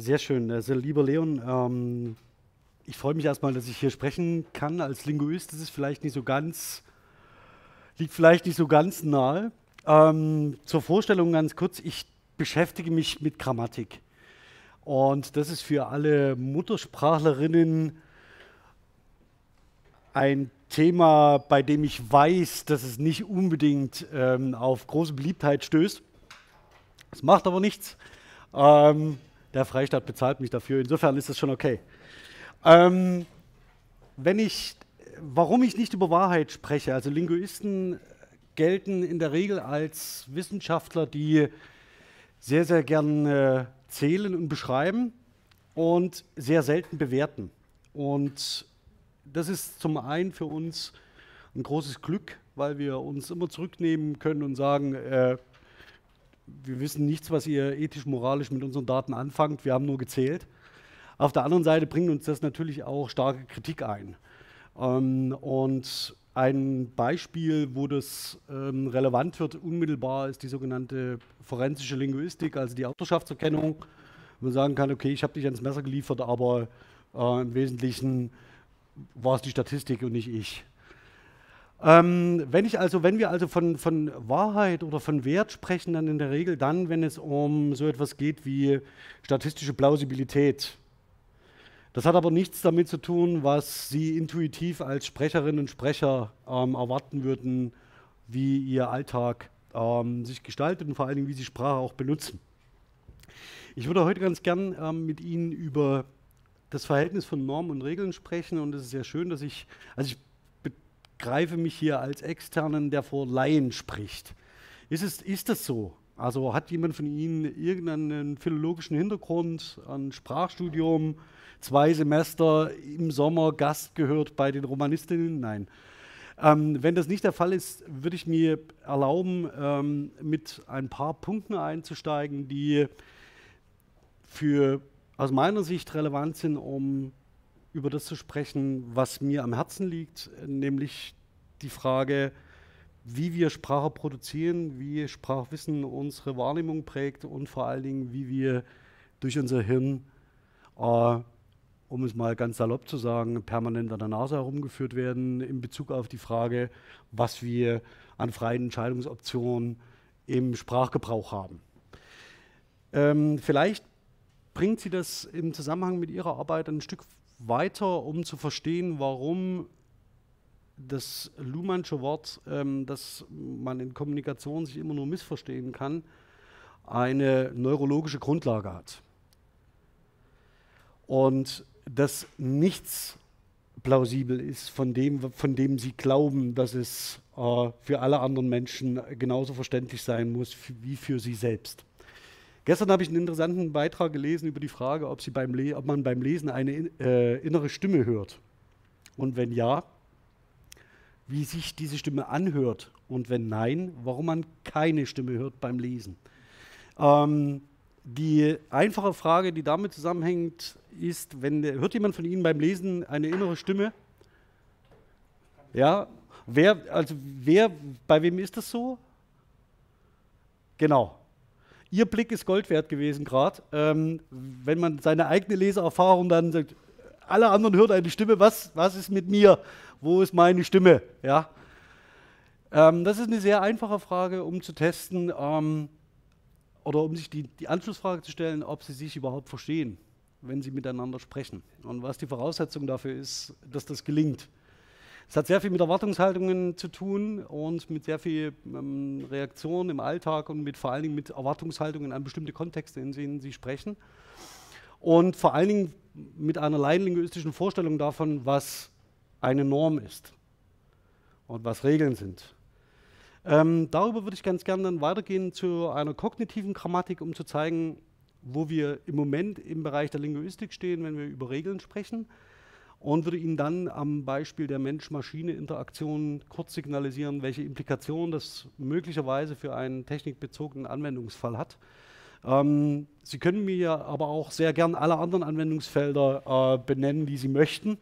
Sehr schön. Also, lieber Leon, ähm, ich freue mich erstmal, dass ich hier sprechen kann. Als Linguist Das ist vielleicht nicht so ganz, liegt vielleicht nicht so ganz nahe. Ähm, zur Vorstellung ganz kurz, ich beschäftige mich mit Grammatik. Und das ist für alle Muttersprachlerinnen ein Thema, bei dem ich weiß, dass es nicht unbedingt ähm, auf große Beliebtheit stößt. Das macht aber nichts. Ähm, der Freistaat bezahlt mich dafür. Insofern ist das schon okay. Ähm, wenn ich, warum ich nicht über Wahrheit spreche, also Linguisten gelten in der Regel als Wissenschaftler, die sehr, sehr gern äh, zählen und beschreiben und sehr selten bewerten. Und das ist zum einen für uns ein großes Glück, weil wir uns immer zurücknehmen können und sagen, äh, wir wissen nichts, was ihr ethisch-moralisch mit unseren Daten anfangt, wir haben nur gezählt. Auf der anderen Seite bringt uns das natürlich auch starke Kritik ein. Ähm, und ein Beispiel, wo das ähm, relevant wird, unmittelbar, ist die sogenannte forensische Linguistik, also die Autorschaftserkennung. Wo man sagen kann, okay, ich habe dich ans Messer geliefert, aber äh, im Wesentlichen war es die Statistik und nicht ich. Ähm, wenn, ich also, wenn wir also von, von Wahrheit oder von Wert sprechen, dann in der Regel dann, wenn es um so etwas geht wie statistische Plausibilität das hat aber nichts damit zu tun, was Sie intuitiv als Sprecherinnen und Sprecher ähm, erwarten würden, wie Ihr Alltag ähm, sich gestaltet und vor allen Dingen, wie Sie Sprache auch benutzen. Ich würde heute ganz gern ähm, mit Ihnen über das Verhältnis von Normen und Regeln sprechen und es ist sehr schön, dass ich, also ich begreife mich hier als Externen, der vor Laien spricht. Ist, es, ist das so? Also hat jemand von Ihnen irgendeinen philologischen Hintergrund, ein Sprachstudium, zwei Semester im Sommer Gast gehört bei den Romanistinnen? Nein. Ähm, wenn das nicht der Fall ist, würde ich mir erlauben, ähm, mit ein paar Punkten einzusteigen, die für aus meiner Sicht relevant sind, um über das zu sprechen, was mir am Herzen liegt, nämlich die Frage, wie wir Sprache produzieren, wie Sprachwissen unsere Wahrnehmung prägt und vor allen Dingen, wie wir durch unser Hirn äh, um es mal ganz salopp zu sagen, permanent an der Nase herumgeführt werden in Bezug auf die Frage, was wir an freien Entscheidungsoptionen im Sprachgebrauch haben. Ähm, vielleicht bringt sie das im Zusammenhang mit ihrer Arbeit ein Stück weiter, um zu verstehen, warum das Luhmannsche Wort, ähm, das man in Kommunikation sich immer nur missverstehen kann, eine neurologische Grundlage hat. Und dass nichts plausibel ist von dem, von dem sie glauben, dass es äh, für alle anderen Menschen genauso verständlich sein muss wie für sie selbst. Gestern habe ich einen interessanten Beitrag gelesen über die Frage, ob, beim ob man beim Lesen eine äh, innere Stimme hört. Und wenn ja, wie sich diese Stimme anhört. Und wenn nein, warum man keine Stimme hört beim Lesen. Ähm, die einfache Frage, die damit zusammenhängt, ist, wenn hört jemand von Ihnen beim Lesen eine innere Stimme? Ja, wer, also wer, bei wem ist das so? Genau. Ihr Blick ist Gold wert gewesen gerade. Ähm, wenn man seine eigene Leseerfahrung dann sagt, alle anderen hören eine Stimme, was, was ist mit mir? Wo ist meine Stimme? Ja. Ähm, das ist eine sehr einfache Frage, um zu testen, ähm, oder um sich die, die Anschlussfrage zu stellen, ob sie sich überhaupt verstehen, wenn sie miteinander sprechen. Und was die Voraussetzung dafür ist, dass das gelingt. Es hat sehr viel mit Erwartungshaltungen zu tun und mit sehr viel ähm, Reaktion im Alltag und mit vor allen Dingen mit Erwartungshaltungen an bestimmte Kontexte, in denen Sie sprechen. Und vor allen Dingen mit einer laienlinguistischen Vorstellung davon, was eine Norm ist und was Regeln sind. Ähm, darüber würde ich ganz gerne dann weitergehen zu einer kognitiven Grammatik, um zu zeigen, wo wir im Moment im Bereich der Linguistik stehen, wenn wir über Regeln sprechen. Und würde Ihnen dann am Beispiel der Mensch-Maschine-Interaktion kurz signalisieren, welche Implikationen das möglicherweise für einen technikbezogenen Anwendungsfall hat. Ähm, Sie können mir aber auch sehr gern alle anderen Anwendungsfelder äh, benennen, die Sie möchten.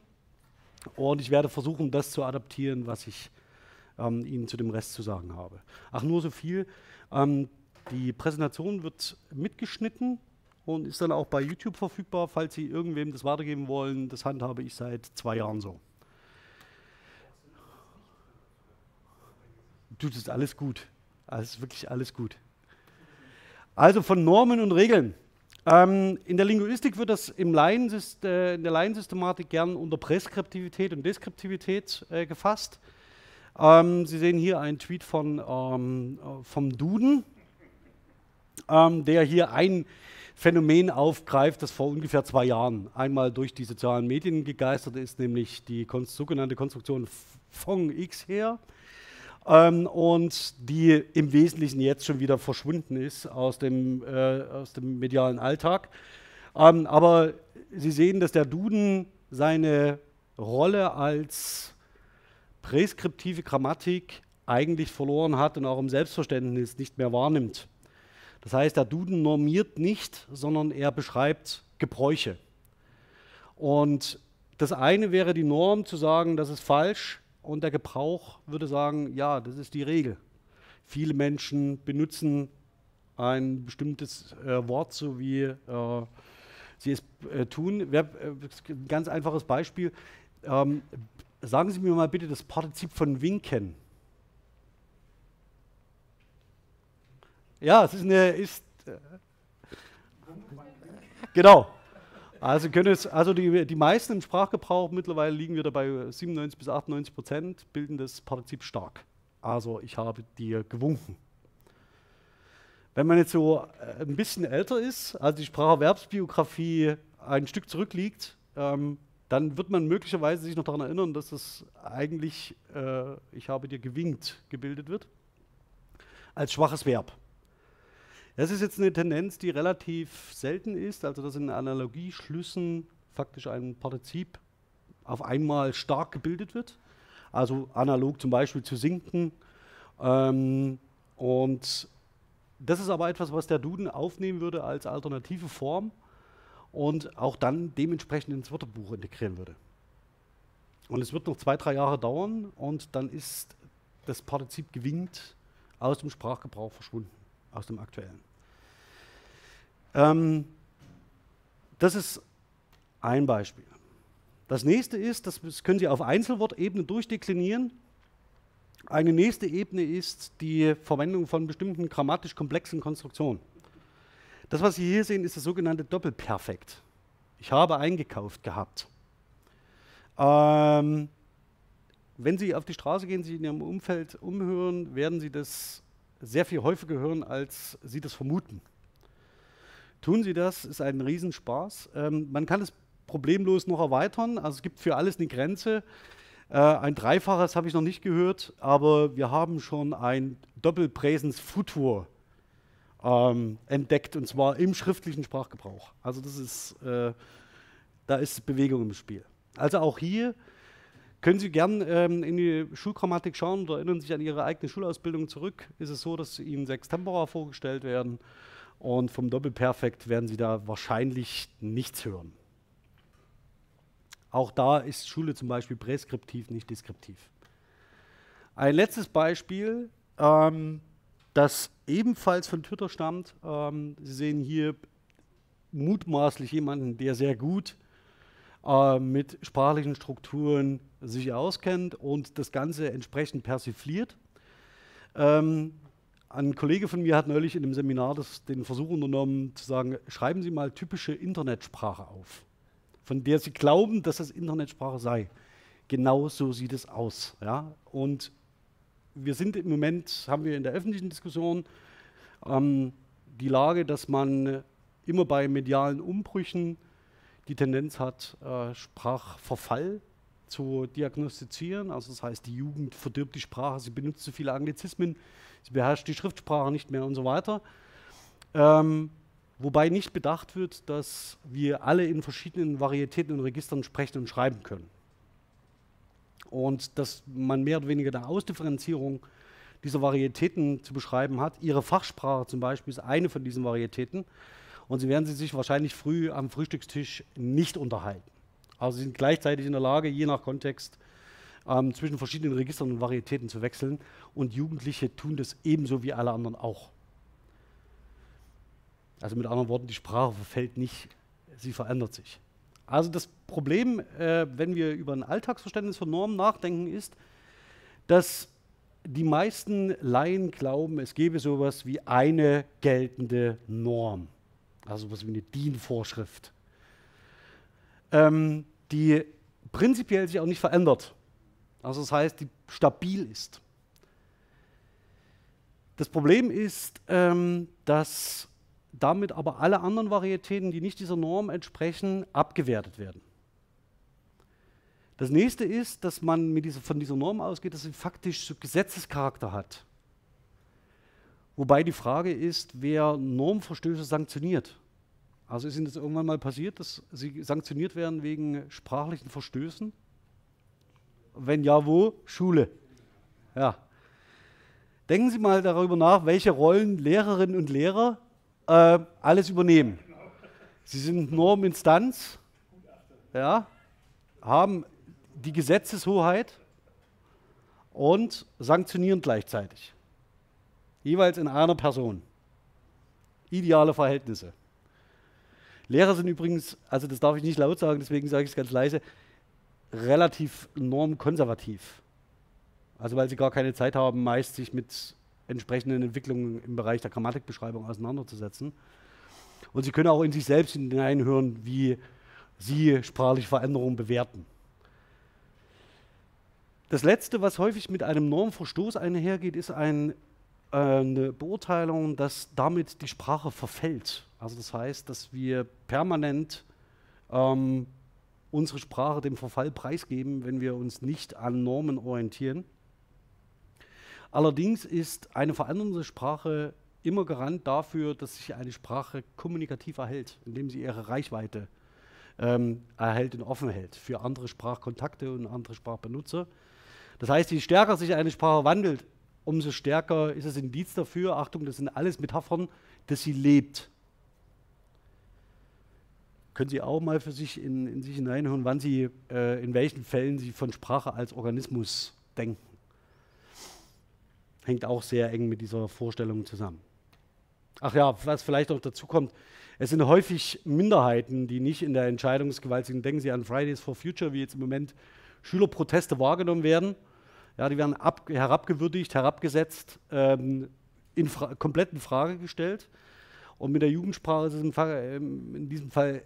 Und ich werde versuchen, das zu adaptieren, was ich ähm, Ihnen zu dem Rest zu sagen habe. Ach, nur so viel. Ähm, die Präsentation wird mitgeschnitten und ist dann auch bei YouTube verfügbar, falls Sie irgendwem das weitergeben wollen. Das handhabe ich seit zwei Jahren so. Du, das ist alles gut. Alles wirklich alles gut. Also von Normen und Regeln. Ähm, in der Linguistik wird das im äh, in der Laiensystematik gern unter Präskriptivität und Deskriptivität äh, gefasst. Ähm, Sie sehen hier einen Tweet von, ähm, vom Duden, ähm, der hier ein Phänomen aufgreift, das vor ungefähr zwei Jahren einmal durch die sozialen Medien gegeistert ist, nämlich die sogenannte Konstruktion von X her ähm, und die im Wesentlichen jetzt schon wieder verschwunden ist aus dem, äh, aus dem medialen Alltag. Ähm, aber Sie sehen, dass der Duden seine Rolle als präskriptive Grammatik eigentlich verloren hat und auch im Selbstverständnis nicht mehr wahrnimmt. Das heißt, der Duden normiert nicht, sondern er beschreibt Gebräuche. Und das eine wäre die Norm zu sagen, das ist falsch, und der Gebrauch würde sagen, ja, das ist die Regel. Viele Menschen benutzen ein bestimmtes äh, Wort, so wie äh, sie es äh, tun. Wer, äh, ein ganz einfaches Beispiel. Ähm, sagen Sie mir mal bitte das Partizip von winken. Ja, es ist eine. Ist, äh, genau. Also, können es, also die, die meisten im Sprachgebrauch, mittlerweile liegen wir dabei 97 bis 98 Prozent, bilden das Partizip stark. Also ich habe dir gewunken. Wenn man jetzt so äh, ein bisschen älter ist, also die Spracherwerbsbiografie ein Stück zurückliegt, ähm, dann wird man möglicherweise sich noch daran erinnern, dass es eigentlich, äh, ich habe dir gewinkt, gebildet wird, als schwaches Verb. Das ist jetzt eine Tendenz, die relativ selten ist, also dass in Analogieschlüssen faktisch ein Partizip auf einmal stark gebildet wird, also analog zum Beispiel zu sinken. Ähm, und das ist aber etwas, was der Duden aufnehmen würde als alternative Form und auch dann dementsprechend ins Wörterbuch integrieren würde. Und es wird noch zwei, drei Jahre dauern und dann ist das Partizip gewinkt aus dem Sprachgebrauch verschwunden, aus dem aktuellen. Ähm, das ist ein Beispiel. Das nächste ist, das können Sie auf Einzelwortebene durchdeklinieren. Eine nächste Ebene ist die Verwendung von bestimmten grammatisch komplexen Konstruktionen. Das, was Sie hier sehen, ist das sogenannte Doppelperfekt. Ich habe eingekauft gehabt. Ähm, wenn Sie auf die Straße gehen, sich in Ihrem Umfeld umhören, werden Sie das sehr viel häufiger hören, als Sie das vermuten. Tun Sie das, ist ein Riesenspaß. Ähm, man kann es problemlos noch erweitern. Also es gibt für alles eine Grenze. Äh, ein Dreifaches habe ich noch nicht gehört, aber wir haben schon ein Doppelpräsens Futur ähm, entdeckt und zwar im schriftlichen Sprachgebrauch. Also das ist, äh, da ist Bewegung im Spiel. Also auch hier können Sie gern ähm, in die Schulgrammatik schauen oder erinnern sich an Ihre eigene Schulausbildung zurück. Ist es so, dass Ihnen sechs Tempora vorgestellt werden und vom Doppelperfekt werden Sie da wahrscheinlich nichts hören. Auch da ist Schule zum Beispiel präskriptiv, nicht deskriptiv. Ein letztes Beispiel, ähm, das ebenfalls von Twitter stammt. Ähm, Sie sehen hier mutmaßlich jemanden, der sehr gut äh, mit sprachlichen Strukturen sich auskennt und das Ganze entsprechend persifliert. Ähm, ein Kollege von mir hat neulich in einem Seminar das, den Versuch unternommen, zu sagen, schreiben Sie mal typische Internetsprache auf, von der Sie glauben, dass das Internetsprache sei. Genau so sieht es aus. Ja? Und wir sind im Moment, haben wir in der öffentlichen Diskussion ähm, die Lage, dass man immer bei medialen Umbrüchen die Tendenz hat, äh, Sprachverfall zu diagnostizieren. Also das heißt, die Jugend verdirbt die Sprache, sie benutzt zu viele Anglizismen, sie beherrscht die Schriftsprache nicht mehr und so weiter. Ähm, wobei nicht bedacht wird, dass wir alle in verschiedenen Varietäten und Registern sprechen und schreiben können. Und dass man mehr oder weniger eine Ausdifferenzierung dieser Varietäten zu beschreiben hat. Ihre Fachsprache zum Beispiel ist eine von diesen Varietäten. Und sie werden sich wahrscheinlich früh am Frühstückstisch nicht unterhalten. Also sie sind gleichzeitig in der Lage, je nach Kontext ähm, zwischen verschiedenen Registern und Varietäten zu wechseln. Und Jugendliche tun das ebenso wie alle anderen auch. Also mit anderen Worten, die Sprache verfällt nicht, sie verändert sich. Also das Problem, äh, wenn wir über ein Alltagsverständnis von Normen nachdenken, ist, dass die meisten Laien glauben, es gäbe sowas wie eine geltende Norm. Also sowas wie eine DIN-Vorschrift. Ähm, die prinzipiell sich auch nicht verändert. Also das heißt, die stabil ist. Das Problem ist, ähm, dass damit aber alle anderen Varietäten, die nicht dieser Norm entsprechen, abgewertet werden. Das nächste ist, dass man mit dieser, von dieser Norm ausgeht, dass sie faktisch so Gesetzescharakter hat. Wobei die Frage ist, wer Normverstöße sanktioniert. Also ist Ihnen das irgendwann mal passiert, dass Sie sanktioniert werden wegen sprachlichen Verstößen? Wenn ja, wo? Schule. Ja. Denken Sie mal darüber nach, welche Rollen Lehrerinnen und Lehrer äh, alles übernehmen. Sie sind Norminstanz, ja, haben die Gesetzeshoheit und sanktionieren gleichzeitig. Jeweils in einer Person. Ideale Verhältnisse. Lehrer sind übrigens, also das darf ich nicht laut sagen, deswegen sage ich es ganz leise, relativ normkonservativ. Also weil sie gar keine Zeit haben, meist sich mit entsprechenden Entwicklungen im Bereich der Grammatikbeschreibung auseinanderzusetzen. Und sie können auch in sich selbst hineinhören, wie sie sprachliche Veränderungen bewerten. Das Letzte, was häufig mit einem Normverstoß einhergeht, ist ein, eine Beurteilung, dass damit die Sprache verfällt. Also das heißt, dass wir permanent ähm, unsere Sprache dem Verfall preisgeben, wenn wir uns nicht an Normen orientieren. Allerdings ist eine verändernde Sprache immer Garant dafür, dass sich eine Sprache kommunikativ erhält, indem sie ihre Reichweite ähm, erhält und offen hält für andere Sprachkontakte und andere Sprachbenutzer. Das heißt, je stärker sich eine Sprache wandelt, umso stärker ist es Indiz dafür, Achtung, das sind alles Metaphern, dass sie lebt. Können Sie auch mal für sich in, in sich hineinhören, wann Sie, äh, in welchen Fällen Sie von Sprache als Organismus denken. Hängt auch sehr eng mit dieser Vorstellung zusammen. Ach ja, was vielleicht noch dazu kommt, es sind häufig Minderheiten, die nicht in der Entscheidungsgewalt sind. Denken Sie an Fridays for Future, wie jetzt im Moment Schülerproteste wahrgenommen werden. Ja, die werden ab, herabgewürdigt, herabgesetzt, ähm, in komplett in Frage gestellt. Und mit der Jugendsprache ist es ähm, in diesem Fall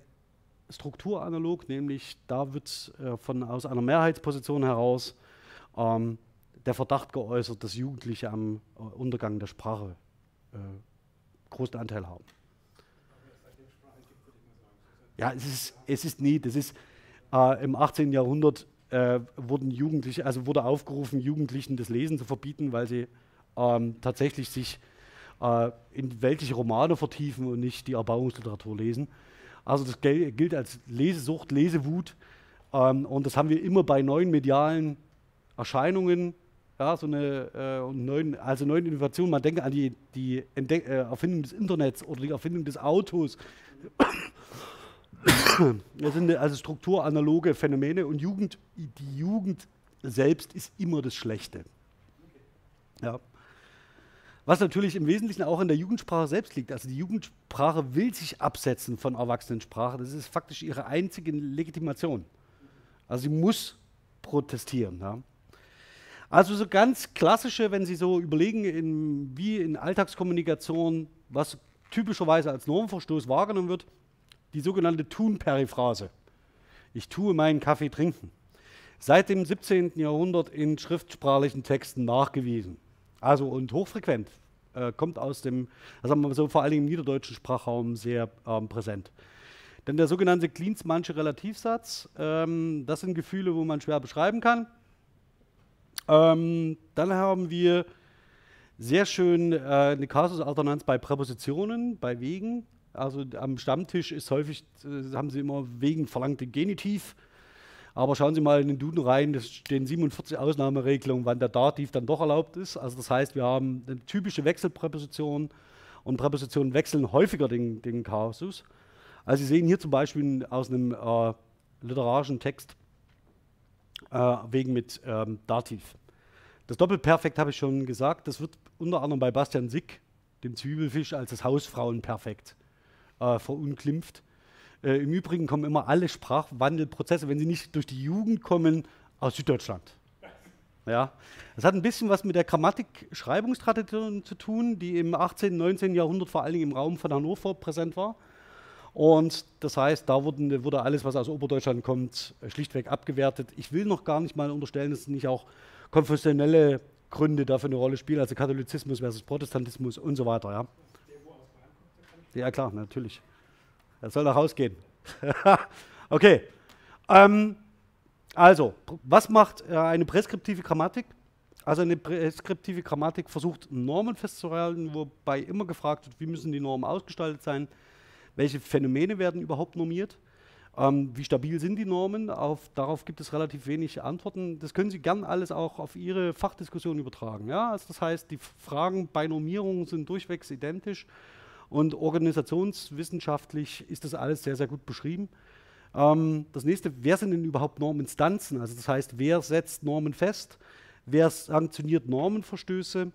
strukturanalog, nämlich da wird äh, von, aus einer Mehrheitsposition heraus ähm, der Verdacht geäußert, dass Jugendliche am äh, Untergang der Sprache äh, großen Anteil haben. Ja, es ist, es ist nie, das ist äh, im 18. Jahrhundert äh, wurden Jugendliche, also wurde aufgerufen, Jugendlichen das Lesen zu verbieten, weil sie ähm, tatsächlich sich äh, in weltliche Romane vertiefen und nicht die Erbauungsliteratur lesen. Also das gilt als Lesesucht, Lesewut ähm, und das haben wir immer bei neuen medialen Erscheinungen, ja, so eine äh, neuen, also neuen Innovationen. Man denke an die, die Entdeck äh, Erfindung des Internets oder die Erfindung des Autos. Das sind also strukturanaloge Phänomene und Jugend, die Jugend selbst ist immer das Schlechte. Ja. Was natürlich im Wesentlichen auch in der Jugendsprache selbst liegt. Also die Jugendsprache will sich absetzen von Erwachsenensprache. Das ist faktisch ihre einzige Legitimation. Also sie muss protestieren. Ja. Also so ganz klassische, wenn Sie so überlegen, in, wie in Alltagskommunikation, was typischerweise als Normverstoß wahrgenommen wird, die sogenannte Tun-Periphrase. Ich tue meinen Kaffee trinken. Seit dem 17. Jahrhundert in schriftsprachlichen Texten nachgewiesen. Also und hochfrequent. Äh, kommt aus dem, also sagen wir so, vor allem im niederdeutschen Sprachraum sehr ähm, präsent. Denn der sogenannte Klinsmannsche Relativsatz, ähm, das sind Gefühle, wo man schwer beschreiben kann. Ähm, dann haben wir sehr schön äh, eine Kasusalternanz bei Präpositionen, bei Wegen. Also am Stammtisch ist häufig, äh, haben Sie immer wegen verlangte Genitiv. Aber schauen Sie mal in den Duden rein, es stehen 47 Ausnahmeregelungen, wann der Dativ dann doch erlaubt ist. Also das heißt, wir haben eine typische Wechselpräposition und Präpositionen wechseln häufiger den, den Kasus. Also Sie sehen hier zum Beispiel aus einem äh, literarischen Text äh, wegen mit ähm, Dativ. Das Doppelperfekt habe ich schon gesagt, das wird unter anderem bei Bastian Sick, dem Zwiebelfisch, als das Hausfrauenperfekt äh, verunglimpft. Äh, Im Übrigen kommen immer alle Sprachwandelprozesse, wenn sie nicht durch die Jugend kommen, aus Süddeutschland. Ja. Das hat ein bisschen was mit der Grammatik-Schreibungstradition zu tun, die im 18., 19. Jahrhundert vor allen Dingen im Raum von Hannover präsent war. Und das heißt, da wurden, wurde alles, was aus Oberdeutschland kommt, schlichtweg abgewertet. Ich will noch gar nicht mal unterstellen, dass nicht auch konfessionelle Gründe dafür eine Rolle spielen, also Katholizismus versus Protestantismus und so weiter. Ja, ja klar, natürlich. Er soll nach Hause gehen. okay. Ähm, also, was macht äh, eine präskriptive Grammatik? Also eine präskriptive Grammatik versucht Normen festzuhalten, wobei immer gefragt wird, wie müssen die Normen ausgestaltet sein, welche Phänomene werden überhaupt normiert, ähm, wie stabil sind die Normen, auf, darauf gibt es relativ wenig Antworten. Das können Sie gern alles auch auf Ihre Fachdiskussion übertragen. Ja? Also das heißt, die Fragen bei Normierungen sind durchwegs identisch und organisationswissenschaftlich ist das alles sehr, sehr gut beschrieben. Ähm, das nächste, wer sind denn überhaupt Norminstanzen? Also das heißt, wer setzt Normen fest? Wer sanktioniert Normenverstöße?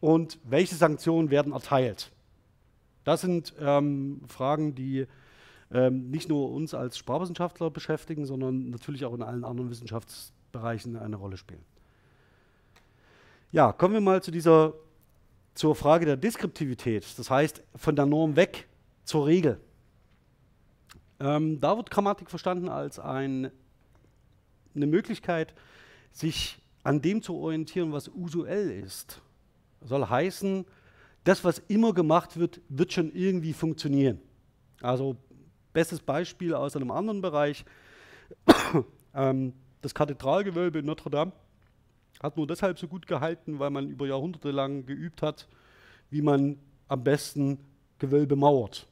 Und welche Sanktionen werden erteilt? Das sind ähm, Fragen, die ähm, nicht nur uns als Sprachwissenschaftler beschäftigen, sondern natürlich auch in allen anderen Wissenschaftsbereichen eine Rolle spielen. Ja, kommen wir mal zu dieser, zur Frage der Deskriptivität, das heißt von der Norm weg zur Regel. Ähm, da wird Grammatik verstanden als ein, eine Möglichkeit, sich an dem zu orientieren, was usuell ist. Soll heißen, das, was immer gemacht wird, wird schon irgendwie funktionieren. Also bestes Beispiel aus einem anderen Bereich, ähm, das Kathedralgewölbe in Notre Dame hat nur deshalb so gut gehalten, weil man über Jahrhunderte lang geübt hat, wie man am besten Gewölbe mauert.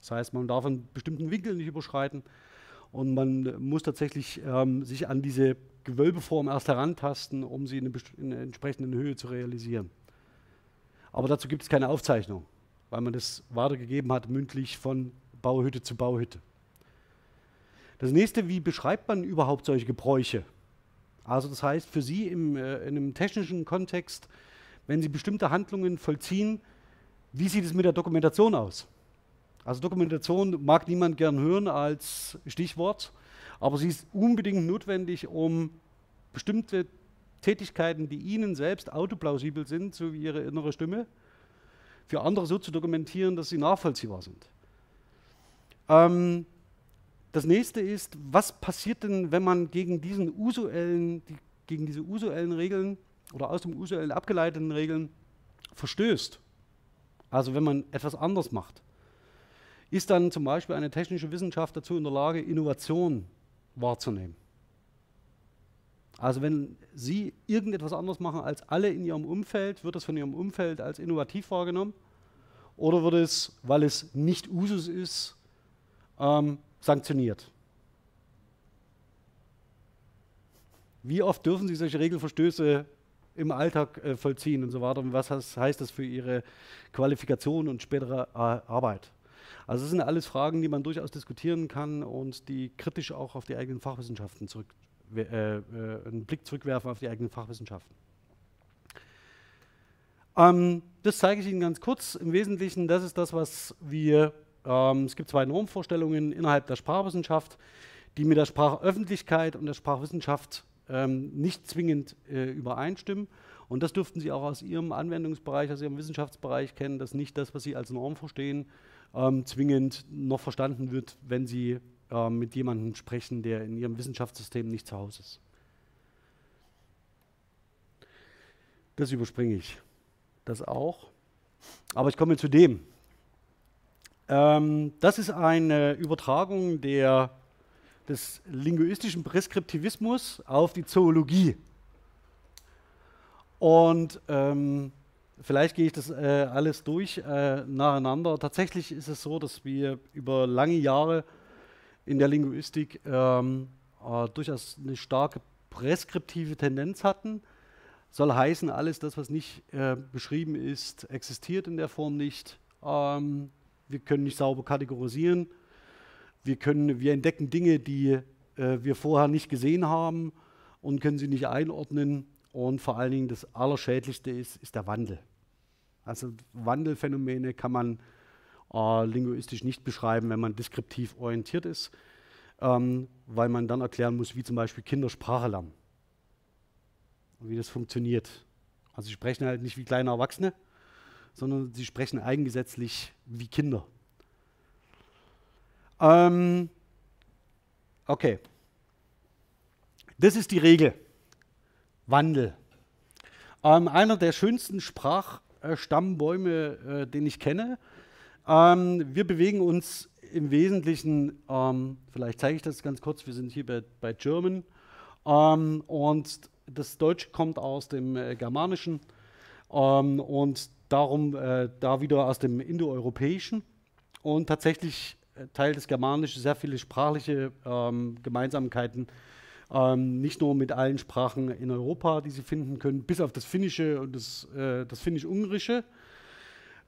Das heißt, man darf einen bestimmten Winkel nicht überschreiten und man muss tatsächlich ähm, sich an diese Gewölbeform erst herantasten, um sie in, eine, in einer entsprechenden Höhe zu realisieren. Aber dazu gibt es keine Aufzeichnung, weil man das weitergegeben hat, mündlich von Bauhütte zu Bauhütte. Das nächste, wie beschreibt man überhaupt solche Gebräuche? Also das heißt, für Sie im, äh, in einem technischen Kontext, wenn Sie bestimmte Handlungen vollziehen, wie sieht es mit der Dokumentation aus? Also Dokumentation mag niemand gern hören als Stichwort, aber sie ist unbedingt notwendig, um bestimmte Tätigkeiten, die Ihnen selbst autoplausibel sind, so wie Ihre innere Stimme, für andere so zu dokumentieren, dass sie nachvollziehbar sind. Ähm, das nächste ist, was passiert denn, wenn man gegen, diesen usuellen, die, gegen diese usuellen Regeln oder aus dem usuellen abgeleiteten Regeln verstößt? Also wenn man etwas anders macht ist dann zum Beispiel eine technische Wissenschaft dazu in der Lage, Innovation wahrzunehmen. Also wenn Sie irgendetwas anderes machen als alle in Ihrem Umfeld, wird das von Ihrem Umfeld als innovativ wahrgenommen? Oder wird es, weil es nicht Usus ist, ähm, sanktioniert? Wie oft dürfen Sie solche Regelverstöße im Alltag äh, vollziehen und so weiter? Und was heißt das für Ihre Qualifikation und spätere äh, Arbeit? Also das sind alles Fragen, die man durchaus diskutieren kann und die kritisch auch auf die eigenen Fachwissenschaften zurück, äh, äh, einen Blick zurückwerfen auf die eigenen Fachwissenschaften. Ähm, das zeige ich Ihnen ganz kurz. Im Wesentlichen, das ist das, was wir, ähm, es gibt zwei Normvorstellungen innerhalb der Sprachwissenschaft, die mit der Sprachöffentlichkeit und der Sprachwissenschaft ähm, nicht zwingend äh, übereinstimmen. Und das dürften Sie auch aus Ihrem Anwendungsbereich, aus Ihrem Wissenschaftsbereich kennen, dass nicht das, was Sie als Norm verstehen, ähm, zwingend noch verstanden wird, wenn Sie ähm, mit jemandem sprechen, der in Ihrem Wissenschaftssystem nicht zu Hause ist. Das überspringe ich. Das auch. Aber ich komme zu dem. Ähm, das ist eine Übertragung der, des linguistischen Preskriptivismus auf die Zoologie. Und ähm, Vielleicht gehe ich das äh, alles durch äh, nacheinander. Tatsächlich ist es so, dass wir über lange Jahre in der Linguistik ähm, äh, durchaus eine starke preskriptive Tendenz hatten. Soll heißen, alles das, was nicht äh, beschrieben ist, existiert in der Form nicht. Ähm, wir können nicht sauber kategorisieren. Wir, können, wir entdecken Dinge, die äh, wir vorher nicht gesehen haben und können sie nicht einordnen. Und vor allen Dingen das Allerschädlichste ist, ist der Wandel. Also Wandelphänomene kann man äh, linguistisch nicht beschreiben, wenn man deskriptiv orientiert ist, ähm, weil man dann erklären muss, wie zum Beispiel Kinder Sprache lernen und wie das funktioniert. Also sie sprechen halt nicht wie kleine Erwachsene, sondern sie sprechen eigengesetzlich wie Kinder. Ähm, okay. Das ist die Regel. Wandel. Ähm, einer der schönsten Sprachstammbäume, äh, den ich kenne. Ähm, wir bewegen uns im Wesentlichen, ähm, vielleicht zeige ich das ganz kurz, wir sind hier bei, bei German ähm, und das Deutsche kommt aus dem äh, Germanischen ähm, und darum äh, da wieder aus dem Indoeuropäischen und tatsächlich äh, Teil des Germanischen sehr viele sprachliche ähm, Gemeinsamkeiten ähm, nicht nur mit allen Sprachen in Europa, die Sie finden können, bis auf das Finnische und das, äh, das Finnisch-Ungrische,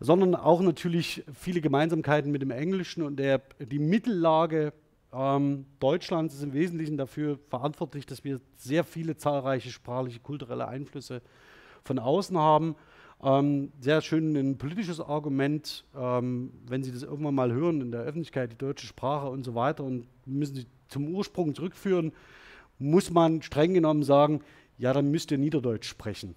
sondern auch natürlich viele Gemeinsamkeiten mit dem Englischen und der, die Mittellage ähm, Deutschlands ist im Wesentlichen dafür verantwortlich, dass wir sehr viele zahlreiche sprachliche, kulturelle Einflüsse von außen haben. Ähm, sehr schön ein politisches Argument, ähm, wenn Sie das irgendwann mal hören in der Öffentlichkeit, die deutsche Sprache und so weiter, und müssen Sie zum Ursprung zurückführen, muss man streng genommen sagen, ja, dann müsst ihr Niederdeutsch sprechen.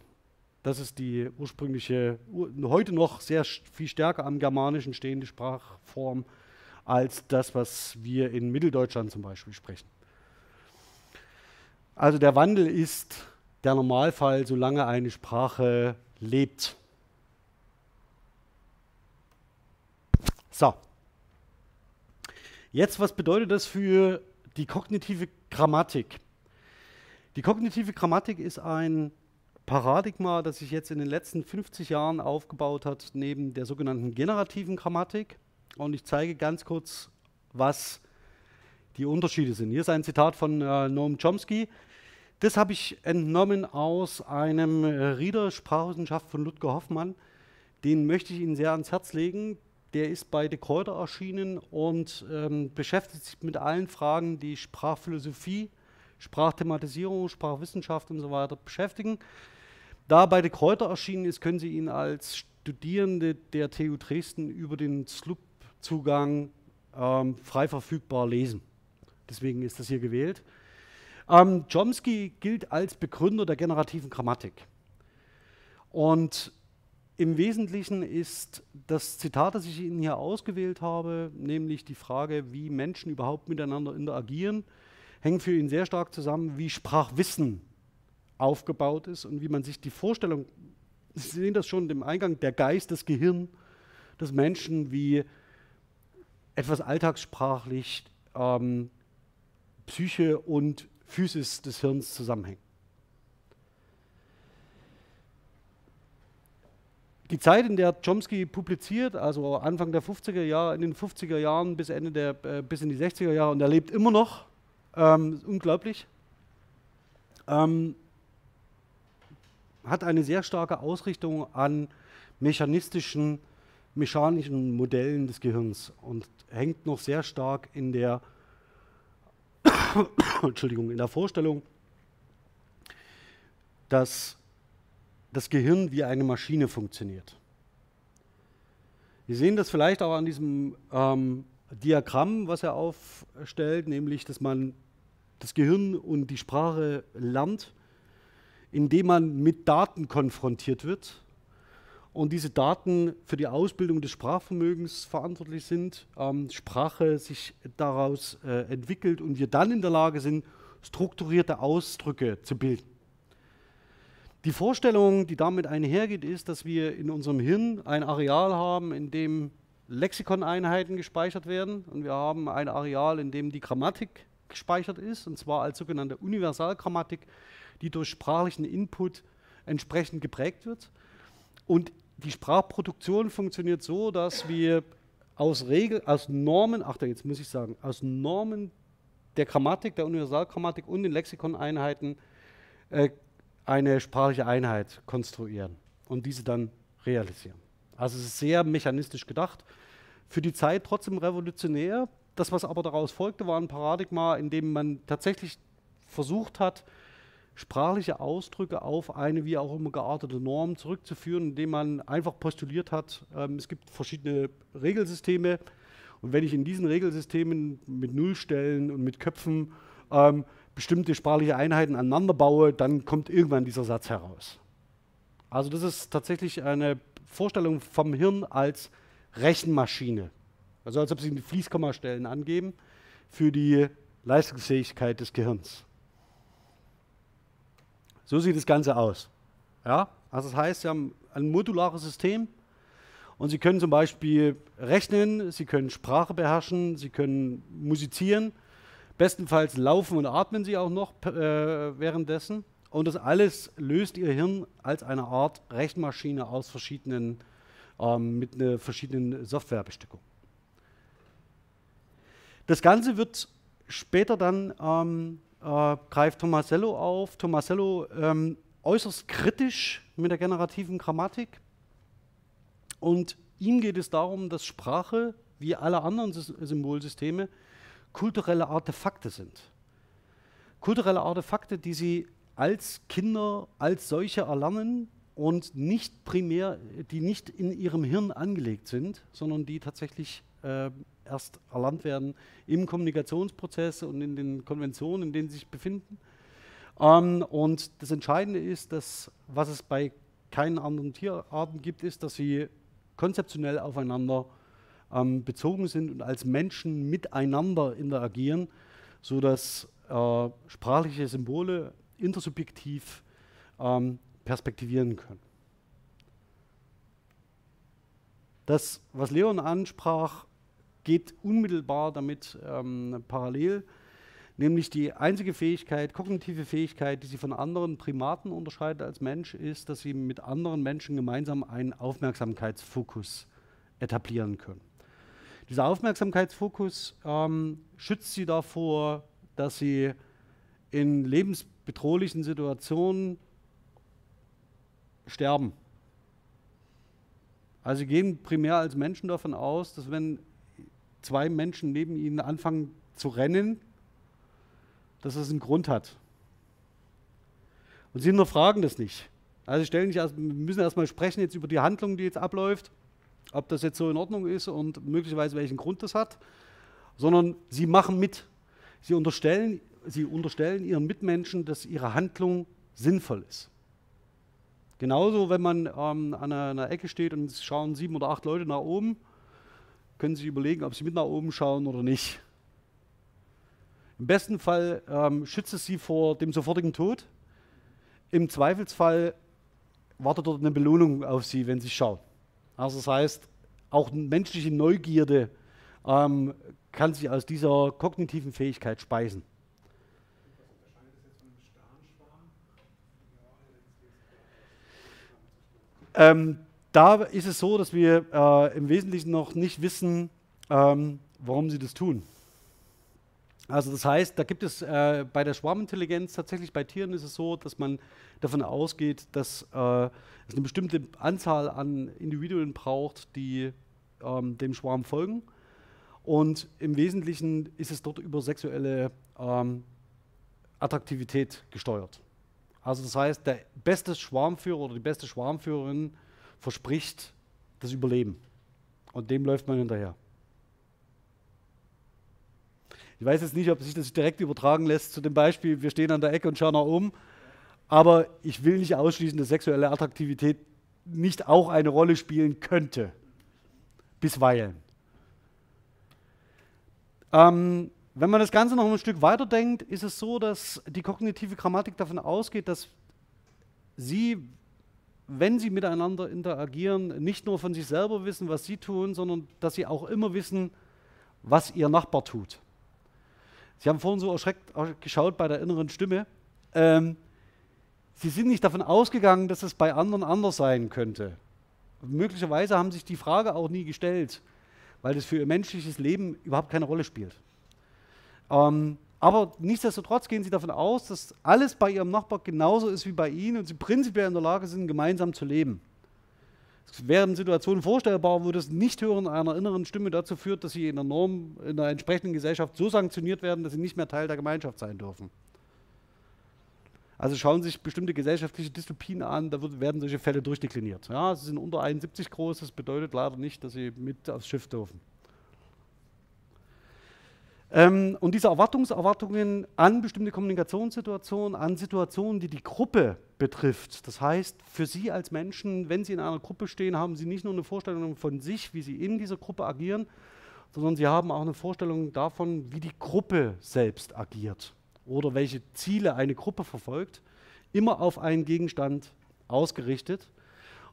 Das ist die ursprüngliche, heute noch sehr viel stärker am Germanischen stehende Sprachform als das, was wir in Mitteldeutschland zum Beispiel sprechen. Also der Wandel ist der Normalfall, solange eine Sprache lebt. So. Jetzt, was bedeutet das für die kognitive Grammatik? Die kognitive Grammatik ist ein Paradigma, das sich jetzt in den letzten 50 Jahren aufgebaut hat, neben der sogenannten generativen Grammatik. Und ich zeige ganz kurz, was die Unterschiede sind. Hier ist ein Zitat von äh, Noam Chomsky. Das habe ich entnommen aus einem äh, Rieder Sprachwissenschaft von Ludger Hoffmann. Den möchte ich Ihnen sehr ans Herz legen. Der ist bei De Kräuter erschienen und ähm, beschäftigt sich mit allen Fragen, die Sprachphilosophie Sprachthematisierung, Sprachwissenschaft und so weiter beschäftigen. Da bei De Kräuter erschienen ist, können Sie ihn als Studierende der TU Dresden über den SLUB-Zugang ähm, frei verfügbar lesen. Deswegen ist das hier gewählt. Ähm, Chomsky gilt als Begründer der generativen Grammatik. Und im Wesentlichen ist das Zitat, das ich Ihnen hier ausgewählt habe, nämlich die Frage, wie Menschen überhaupt miteinander interagieren, hängen für ihn sehr stark zusammen, wie Sprachwissen aufgebaut ist und wie man sich die Vorstellung, Sie sehen das schon im Eingang, der Geist, das Gehirn des Menschen, wie etwas alltagssprachlich ähm, Psyche und Physis des Hirns zusammenhängen. Die Zeit, in der Chomsky publiziert, also Anfang der 50er Jahre, in den 50er Jahren bis Ende der, äh, bis in die 60er Jahre, und er lebt immer noch, ähm, unglaublich. Ähm, hat eine sehr starke Ausrichtung an mechanistischen, mechanischen Modellen des Gehirns und hängt noch sehr stark in der, Entschuldigung, in der Vorstellung, dass das Gehirn wie eine Maschine funktioniert. Sie sehen das vielleicht auch an diesem ähm, Diagramm, was er aufstellt, nämlich, dass man das Gehirn und die Sprache lernt, indem man mit Daten konfrontiert wird und diese Daten für die Ausbildung des Sprachvermögens verantwortlich sind, ähm, Sprache sich daraus äh, entwickelt und wir dann in der Lage sind, strukturierte Ausdrücke zu bilden. Die Vorstellung, die damit einhergeht, ist, dass wir in unserem Hirn ein Areal haben, in dem Lexikoneinheiten gespeichert werden und wir haben ein Areal, in dem die Grammatik gespeichert ist, und zwar als sogenannte Universalgrammatik, die durch sprachlichen Input entsprechend geprägt wird. Und die Sprachproduktion funktioniert so, dass wir aus Regel, aus Normen, ach jetzt muss ich sagen, aus Normen der Grammatik, der Universalgrammatik und den Lexikoneinheiten äh, eine sprachliche Einheit konstruieren und diese dann realisieren. Also es ist sehr mechanistisch gedacht. Für die Zeit trotzdem revolutionär, das, was aber daraus folgte, war ein Paradigma, in dem man tatsächlich versucht hat, sprachliche Ausdrücke auf eine wie auch immer geartete Norm zurückzuführen, indem man einfach postuliert hat, ähm, es gibt verschiedene Regelsysteme und wenn ich in diesen Regelsystemen mit Nullstellen und mit Köpfen ähm, bestimmte sprachliche Einheiten aneinander baue, dann kommt irgendwann dieser Satz heraus. Also das ist tatsächlich eine Vorstellung vom Hirn als Rechenmaschine. Also als ob Sie die Fließkommastellen angeben für die Leistungsfähigkeit des Gehirns. So sieht das Ganze aus. Ja? Also das heißt, Sie haben ein modulares System und Sie können zum Beispiel rechnen, Sie können Sprache beherrschen, Sie können musizieren, bestenfalls laufen und atmen Sie auch noch äh, währenddessen. Und das alles löst Ihr Hirn als eine Art Rechenmaschine aus verschiedenen, ähm, mit einer verschiedenen Softwarebestückung. Das Ganze wird später dann ähm, äh, greift Tomasello auf. Tomasello ähm, äußerst kritisch mit der generativen Grammatik. Und ihm geht es darum, dass Sprache, wie alle anderen Symbolsysteme, kulturelle Artefakte sind. Kulturelle Artefakte, die sie als Kinder als solche erlernen und nicht primär, die nicht in ihrem Hirn angelegt sind, sondern die tatsächlich äh, erst erlernt werden im Kommunikationsprozess und in den Konventionen, in denen sie sich befinden. Ähm, und das Entscheidende ist, dass was es bei keinen anderen Tierarten gibt, ist, dass sie konzeptionell aufeinander ähm, bezogen sind und als Menschen miteinander interagieren, sodass äh, sprachliche Symbole intersubjektiv ähm, perspektivieren können. Das, was Leon ansprach, geht unmittelbar damit ähm, parallel, nämlich die einzige Fähigkeit, kognitive Fähigkeit, die sie von anderen Primaten unterscheidet als Mensch, ist, dass sie mit anderen Menschen gemeinsam einen Aufmerksamkeitsfokus etablieren können. Dieser Aufmerksamkeitsfokus ähm, schützt sie davor, dass sie in lebensbedrohlichen Situationen sterben. Also sie gehen primär als Menschen davon aus, dass wenn zwei Menschen neben ihnen anfangen zu rennen, dass es einen Grund hat. Und sie hinterfragen das nicht. Also stellen sich erst, müssen erstmal sprechen jetzt über die Handlung, die jetzt abläuft, ob das jetzt so in Ordnung ist und möglicherweise welchen Grund das hat, sondern sie machen mit. Sie unterstellen, sie unterstellen ihren Mitmenschen, dass ihre Handlung sinnvoll ist. Genauso, wenn man ähm, an, einer, einer Ecke steht und es schauen sieben oder acht Leute nach oben können Sie sich überlegen, ob Sie mit nach oben schauen oder nicht. Im besten Fall ähm, schützt es Sie vor dem sofortigen Tod. Im Zweifelsfall wartet dort eine Belohnung auf Sie, wenn Sie schauen. Also das heißt, auch menschliche Neugierde ähm, kann sich aus dieser kognitiven Fähigkeit speisen. Ähm, da ist es so, dass wir äh, im Wesentlichen noch nicht wissen, ähm, warum sie das tun. Also das heißt, da gibt es äh, bei der Schwarmintelligenz tatsächlich bei Tieren ist es so, dass man davon ausgeht, dass äh, es eine bestimmte Anzahl an Individuen braucht, die ähm, dem Schwarm folgen. Und im Wesentlichen ist es dort über sexuelle ähm, Attraktivität gesteuert. Also das heißt, der beste Schwarmführer oder die beste Schwarmführerin verspricht das Überleben. Und dem läuft man hinterher. Ich weiß jetzt nicht, ob sich das direkt übertragen lässt zu dem Beispiel, wir stehen an der Ecke und schauen nach oben. Aber ich will nicht ausschließen, dass sexuelle Attraktivität nicht auch eine Rolle spielen könnte. Bisweilen. Ähm, wenn man das Ganze noch ein Stück weiter denkt, ist es so, dass die kognitive Grammatik davon ausgeht, dass Sie, wenn sie miteinander interagieren, nicht nur von sich selber wissen, was sie tun, sondern dass sie auch immer wissen, was ihr Nachbar tut. Sie haben vorhin so erschreckt geschaut bei der inneren Stimme. Ähm, sie sind nicht davon ausgegangen, dass es bei anderen anders sein könnte. Möglicherweise haben sich die Frage auch nie gestellt, weil das für ihr menschliches Leben überhaupt keine Rolle spielt. Ähm, aber nichtsdestotrotz gehen sie davon aus, dass alles bei ihrem Nachbar genauso ist wie bei ihnen und sie prinzipiell in der Lage sind, gemeinsam zu leben. Es wären Situationen vorstellbar, wo das Nichthören einer inneren Stimme dazu führt, dass sie in der Norm, in der entsprechenden Gesellschaft so sanktioniert werden, dass sie nicht mehr Teil der Gemeinschaft sein dürfen. Also schauen sich bestimmte gesellschaftliche Dystopien an, da wird, werden solche Fälle durchdekliniert. Ja, sie sind unter 71 groß, das bedeutet leider nicht, dass sie mit aufs Schiff dürfen. Ähm, und diese Erwartungserwartungen an bestimmte Kommunikationssituationen, an Situationen, die die Gruppe betrifft. Das heißt, für Sie als Menschen, wenn Sie in einer Gruppe stehen, haben Sie nicht nur eine Vorstellung von sich, wie Sie in dieser Gruppe agieren, sondern Sie haben auch eine Vorstellung davon, wie die Gruppe selbst agiert oder welche Ziele eine Gruppe verfolgt, immer auf einen Gegenstand ausgerichtet.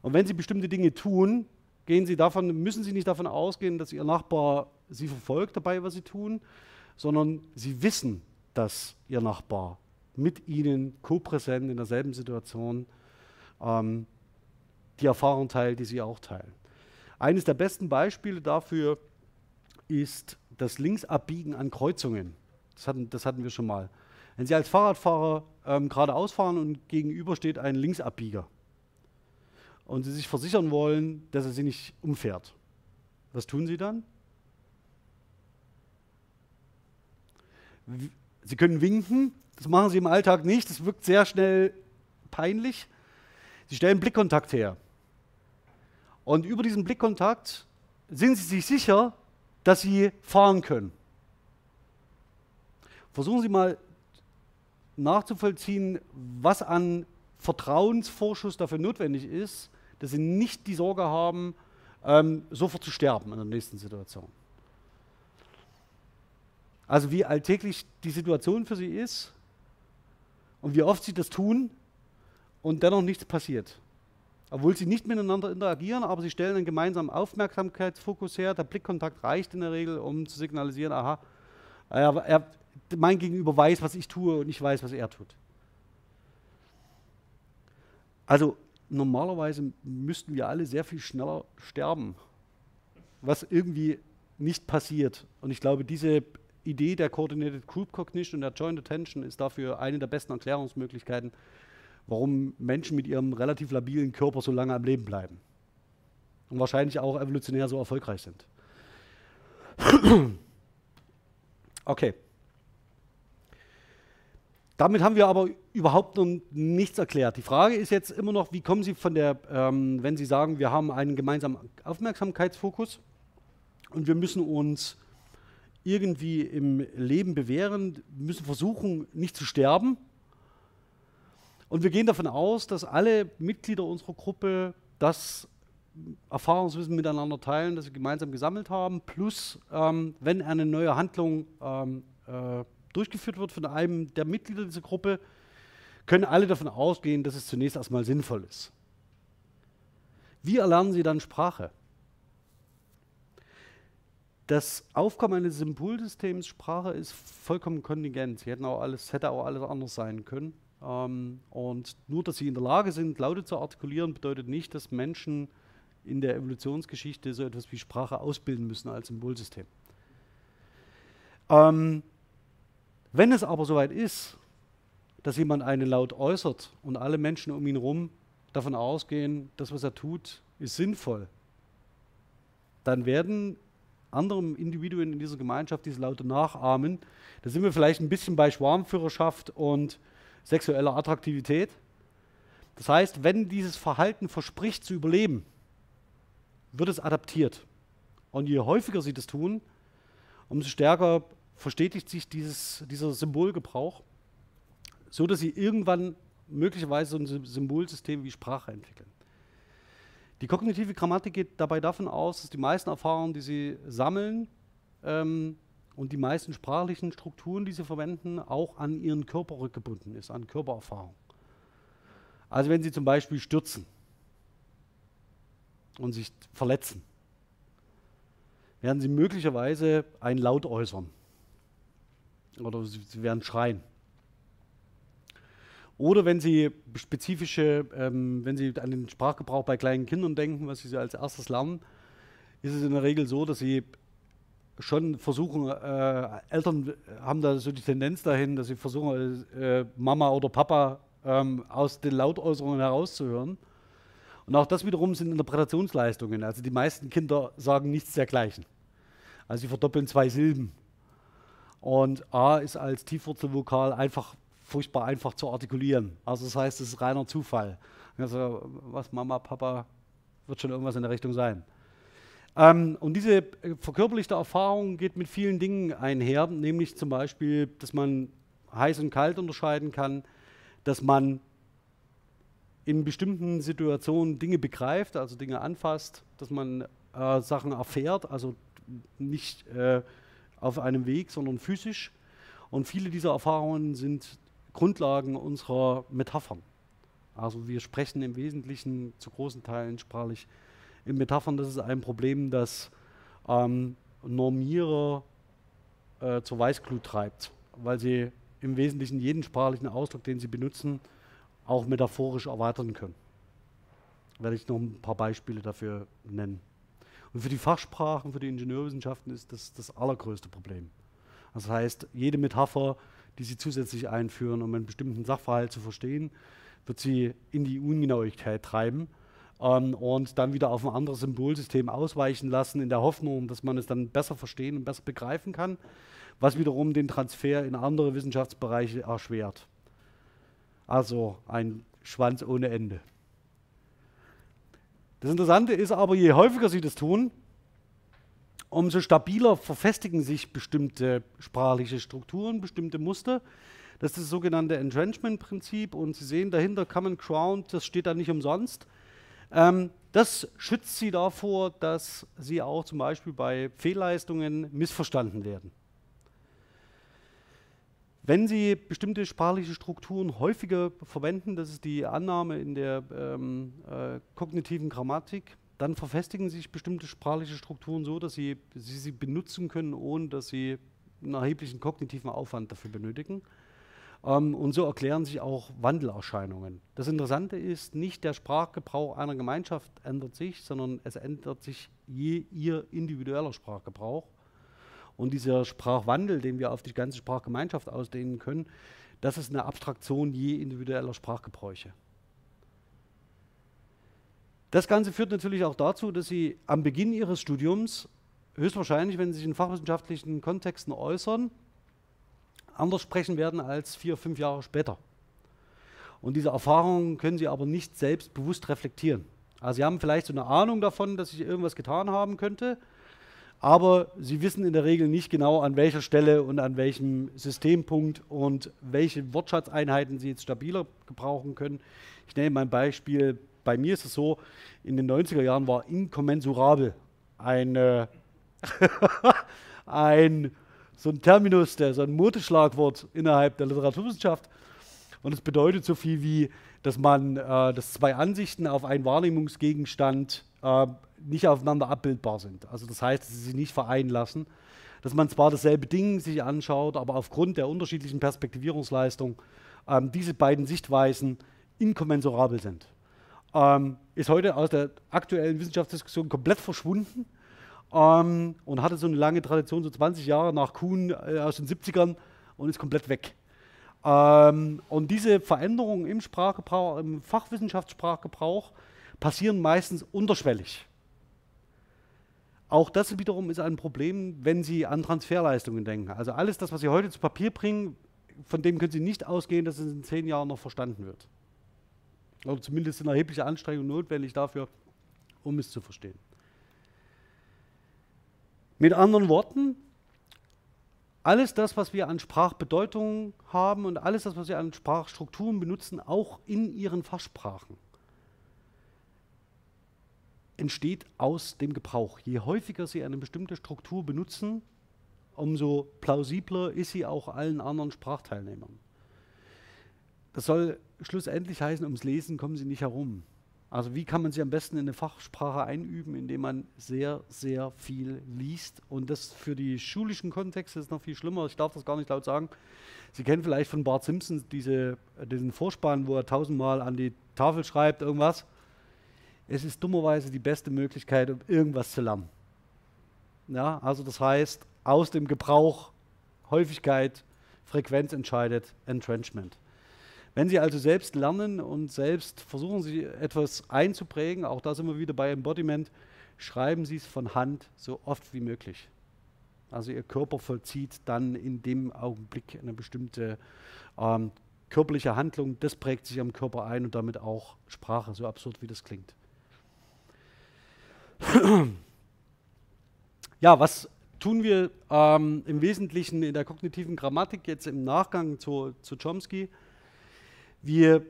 Und wenn Sie bestimmte Dinge tun, gehen Sie davon, müssen Sie nicht davon ausgehen, dass Ihr Nachbar Sie verfolgt dabei, was Sie tun, sondern Sie wissen, dass Ihr Nachbar mit Ihnen co-präsent in derselben Situation ähm, die Erfahrung teilt, die Sie auch teilen. Eines der besten Beispiele dafür ist das Linksabbiegen an Kreuzungen. Das hatten, das hatten wir schon mal. Wenn Sie als Fahrradfahrer ähm, geradeaus fahren und gegenüber steht ein Linksabbieger und Sie sich versichern wollen, dass er Sie nicht umfährt, was tun Sie dann? Sie können winken, das machen Sie im Alltag nicht, das wirkt sehr schnell peinlich. Sie stellen Blickkontakt her. Und über diesen Blickkontakt sind Sie sich sicher, dass Sie fahren können. Versuchen Sie mal nachzuvollziehen, was an Vertrauensvorschuss dafür notwendig ist, dass Sie nicht die Sorge haben, ähm, sofort zu sterben in der nächsten Situation. Also wie alltäglich die Situation für Sie ist und wie oft Sie das tun und dennoch nichts passiert. Obwohl Sie nicht miteinander interagieren, aber Sie stellen einen gemeinsamen Aufmerksamkeitsfokus her. Der Blickkontakt reicht in der Regel, um zu signalisieren, aha, er, er, mein Gegenüber weiß, was ich tue und ich weiß, was er tut. Also normalerweise müssten wir alle sehr viel schneller sterben, was irgendwie nicht passiert. Und ich glaube, diese Idee der Coordinated Group Cognition und der Joint Attention ist dafür eine der besten Erklärungsmöglichkeiten, warum Menschen mit ihrem relativ labilen Körper so lange am Leben bleiben. Und wahrscheinlich auch evolutionär so erfolgreich sind. okay. Damit haben wir aber überhaupt noch nichts erklärt. Die Frage ist jetzt immer noch, wie kommen Sie von der, ähm, wenn Sie sagen, wir haben einen gemeinsamen Aufmerksamkeitsfokus und wir müssen uns irgendwie im Leben bewähren, müssen versuchen, nicht zu sterben. Und wir gehen davon aus, dass alle Mitglieder unserer Gruppe das Erfahrungswissen miteinander teilen, das sie gemeinsam gesammelt haben, plus ähm, wenn eine neue Handlung ähm, äh, durchgeführt wird von einem der Mitglieder dieser Gruppe, können alle davon ausgehen, dass es zunächst erstmal sinnvoll ist. Wie erlernen Sie dann Sprache? Das Aufkommen eines Symbolsystems Sprache ist vollkommen kontingent. Sie hätten auch alles, hätte auch alles anders sein können. Ähm, und nur, dass sie in der Lage sind, Laute zu artikulieren, bedeutet nicht, dass Menschen in der Evolutionsgeschichte so etwas wie Sprache ausbilden müssen als Symbolsystem. Ähm, wenn es aber soweit ist, dass jemand einen Laut äußert und alle Menschen um ihn herum davon ausgehen, das, was er tut, ist sinnvoll, dann werden anderen Individuen in dieser Gemeinschaft diese Laute nachahmen. Da sind wir vielleicht ein bisschen bei Schwarmführerschaft und sexueller Attraktivität. Das heißt, wenn dieses Verhalten verspricht zu überleben, wird es adaptiert. Und je häufiger sie das tun, umso stärker verstetigt sich dieses, dieser Symbolgebrauch, so dass sie irgendwann möglicherweise so ein Symbolsystem wie Sprache entwickeln. Die kognitive Grammatik geht dabei davon aus, dass die meisten Erfahrungen, die sie sammeln ähm, und die meisten sprachlichen Strukturen, die sie verwenden, auch an ihren Körper rückgebunden ist, an Körpererfahrung. Also wenn sie zum Beispiel stürzen und sich verletzen, werden sie möglicherweise ein Laut äußern. Oder sie, sie werden schreien. Oder wenn Sie spezifische, ähm, wenn Sie an den Sprachgebrauch bei kleinen Kindern denken, was Sie als erstes lernen, ist es in der Regel so, dass Sie schon versuchen, äh, Eltern haben da so die Tendenz dahin, dass sie versuchen, äh, Mama oder Papa ähm, aus den Lautäußerungen herauszuhören. Und auch das wiederum sind Interpretationsleistungen. Also die meisten Kinder sagen nichts dergleichen. Also sie verdoppeln zwei Silben. Und A ist als Tiefwurzelvokal einfach furchtbar einfach zu artikulieren. Also das heißt, es ist reiner Zufall. Also was Mama, Papa, wird schon irgendwas in der Richtung sein. Ähm, und diese verkörperlichte Erfahrung geht mit vielen Dingen einher, nämlich zum Beispiel, dass man heiß und kalt unterscheiden kann, dass man in bestimmten Situationen Dinge begreift, also Dinge anfasst, dass man äh, Sachen erfährt, also nicht äh, auf einem Weg, sondern physisch. Und viele dieser Erfahrungen sind Grundlagen unserer Metaphern. Also wir sprechen im Wesentlichen zu großen Teilen sprachlich in Metaphern. Das ist ein Problem, das ähm, Normierer äh, zur Weißglut treibt, weil sie im Wesentlichen jeden sprachlichen Ausdruck, den sie benutzen, auch metaphorisch erweitern können. Werde ich noch ein paar Beispiele dafür nennen. Und für die Fachsprachen, für die Ingenieurwissenschaften ist das das allergrößte Problem. Das heißt, jede Metapher, die Sie zusätzlich einführen, um einen bestimmten Sachverhalt zu verstehen, wird Sie in die Ungenauigkeit treiben ähm, und dann wieder auf ein anderes Symbolsystem ausweichen lassen, in der Hoffnung, dass man es dann besser verstehen und besser begreifen kann, was wiederum den Transfer in andere Wissenschaftsbereiche erschwert. Also ein Schwanz ohne Ende. Das Interessante ist aber, je häufiger Sie das tun, umso stabiler verfestigen sich bestimmte sprachliche Strukturen, bestimmte Muster. Das ist das sogenannte Entrenchment-Prinzip und Sie sehen dahinter Common Ground, das steht da nicht umsonst. Ähm, das schützt Sie davor, dass Sie auch zum Beispiel bei Fehlleistungen missverstanden werden. Wenn Sie bestimmte sprachliche Strukturen häufiger verwenden, das ist die Annahme in der ähm, äh, kognitiven Grammatik, dann verfestigen sich bestimmte sprachliche Strukturen so, dass Sie, Sie sie benutzen können, ohne dass Sie einen erheblichen kognitiven Aufwand dafür benötigen. Ähm, und so erklären sich auch Wandelerscheinungen. Das Interessante ist, nicht der Sprachgebrauch einer Gemeinschaft ändert sich, sondern es ändert sich je ihr individueller Sprachgebrauch. Und dieser Sprachwandel, den wir auf die ganze Sprachgemeinschaft ausdehnen können, das ist eine Abstraktion je individueller Sprachgebräuche. Das Ganze führt natürlich auch dazu, dass Sie am Beginn Ihres Studiums höchstwahrscheinlich, wenn Sie sich in fachwissenschaftlichen Kontexten äußern, anders sprechen werden als vier, fünf Jahre später. Und diese Erfahrungen können Sie aber nicht selbst bewusst reflektieren. Also Sie haben vielleicht so eine Ahnung davon, dass sich irgendwas getan haben könnte, aber sie wissen in der Regel nicht genau, an welcher Stelle und an welchem Systempunkt und welche Wortschatzeinheiten sie jetzt stabiler gebrauchen können. Ich nenne mal ein Beispiel. Bei mir ist es so, in den 90er Jahren war inkommensurabel ein, äh, ein, so ein Terminus, der, so ein Modeschlagwort innerhalb der Literaturwissenschaft. Und es bedeutet so viel wie, dass man, äh, dass zwei Ansichten auf einen Wahrnehmungsgegenstand äh, nicht aufeinander abbildbar sind. Also das heißt, dass sie sich nicht vereinen lassen, dass man zwar dasselbe Ding sich anschaut, aber aufgrund der unterschiedlichen Perspektivierungsleistung ähm, diese beiden Sichtweisen inkommensurabel sind. Ähm, ist heute aus der aktuellen Wissenschaftsdiskussion komplett verschwunden ähm, und hatte so eine lange Tradition, so 20 Jahre nach Kuhn äh, aus den 70ern und ist komplett weg. Ähm, und diese Veränderungen im Sprachgebrauch, im Fachwissenschaftssprachgebrauch passieren meistens unterschwellig. Auch das wiederum ist ein Problem, wenn Sie an Transferleistungen denken. Also alles das, was Sie heute zu Papier bringen, von dem können Sie nicht ausgehen, dass es in zehn Jahren noch verstanden wird. Oder zumindest sind erhebliche Anstrengungen notwendig dafür, um es zu verstehen. Mit anderen Worten, alles das, was wir an Sprachbedeutung haben und alles das, was wir an Sprachstrukturen benutzen, auch in ihren Fachsprachen, entsteht aus dem Gebrauch. Je häufiger Sie eine bestimmte Struktur benutzen, umso plausibler ist sie auch allen anderen Sprachteilnehmern. Das soll schlussendlich heißen, ums Lesen kommen Sie nicht herum. Also wie kann man sie am besten in eine Fachsprache einüben, indem man sehr, sehr viel liest. Und das für die schulischen Kontexte ist noch viel schlimmer. Ich darf das gar nicht laut sagen. Sie kennen vielleicht von Bart Simpson diese, diesen Vorspann, wo er tausendmal an die Tafel schreibt, irgendwas es ist dummerweise die beste Möglichkeit, um irgendwas zu lernen. Ja, also das heißt, aus dem Gebrauch Häufigkeit, Frequenz entscheidet Entrenchment. Wenn Sie also selbst lernen und selbst versuchen Sie etwas einzuprägen, auch da sind wir wieder bei Embodiment, schreiben Sie es von Hand so oft wie möglich. Also Ihr Körper vollzieht dann in dem Augenblick eine bestimmte ähm, körperliche Handlung, das prägt sich am Körper ein und damit auch Sprache, so absurd wie das klingt. ja, was tun wir ähm, im Wesentlichen in der kognitiven Grammatik jetzt im Nachgang zu, zu Chomsky? Wir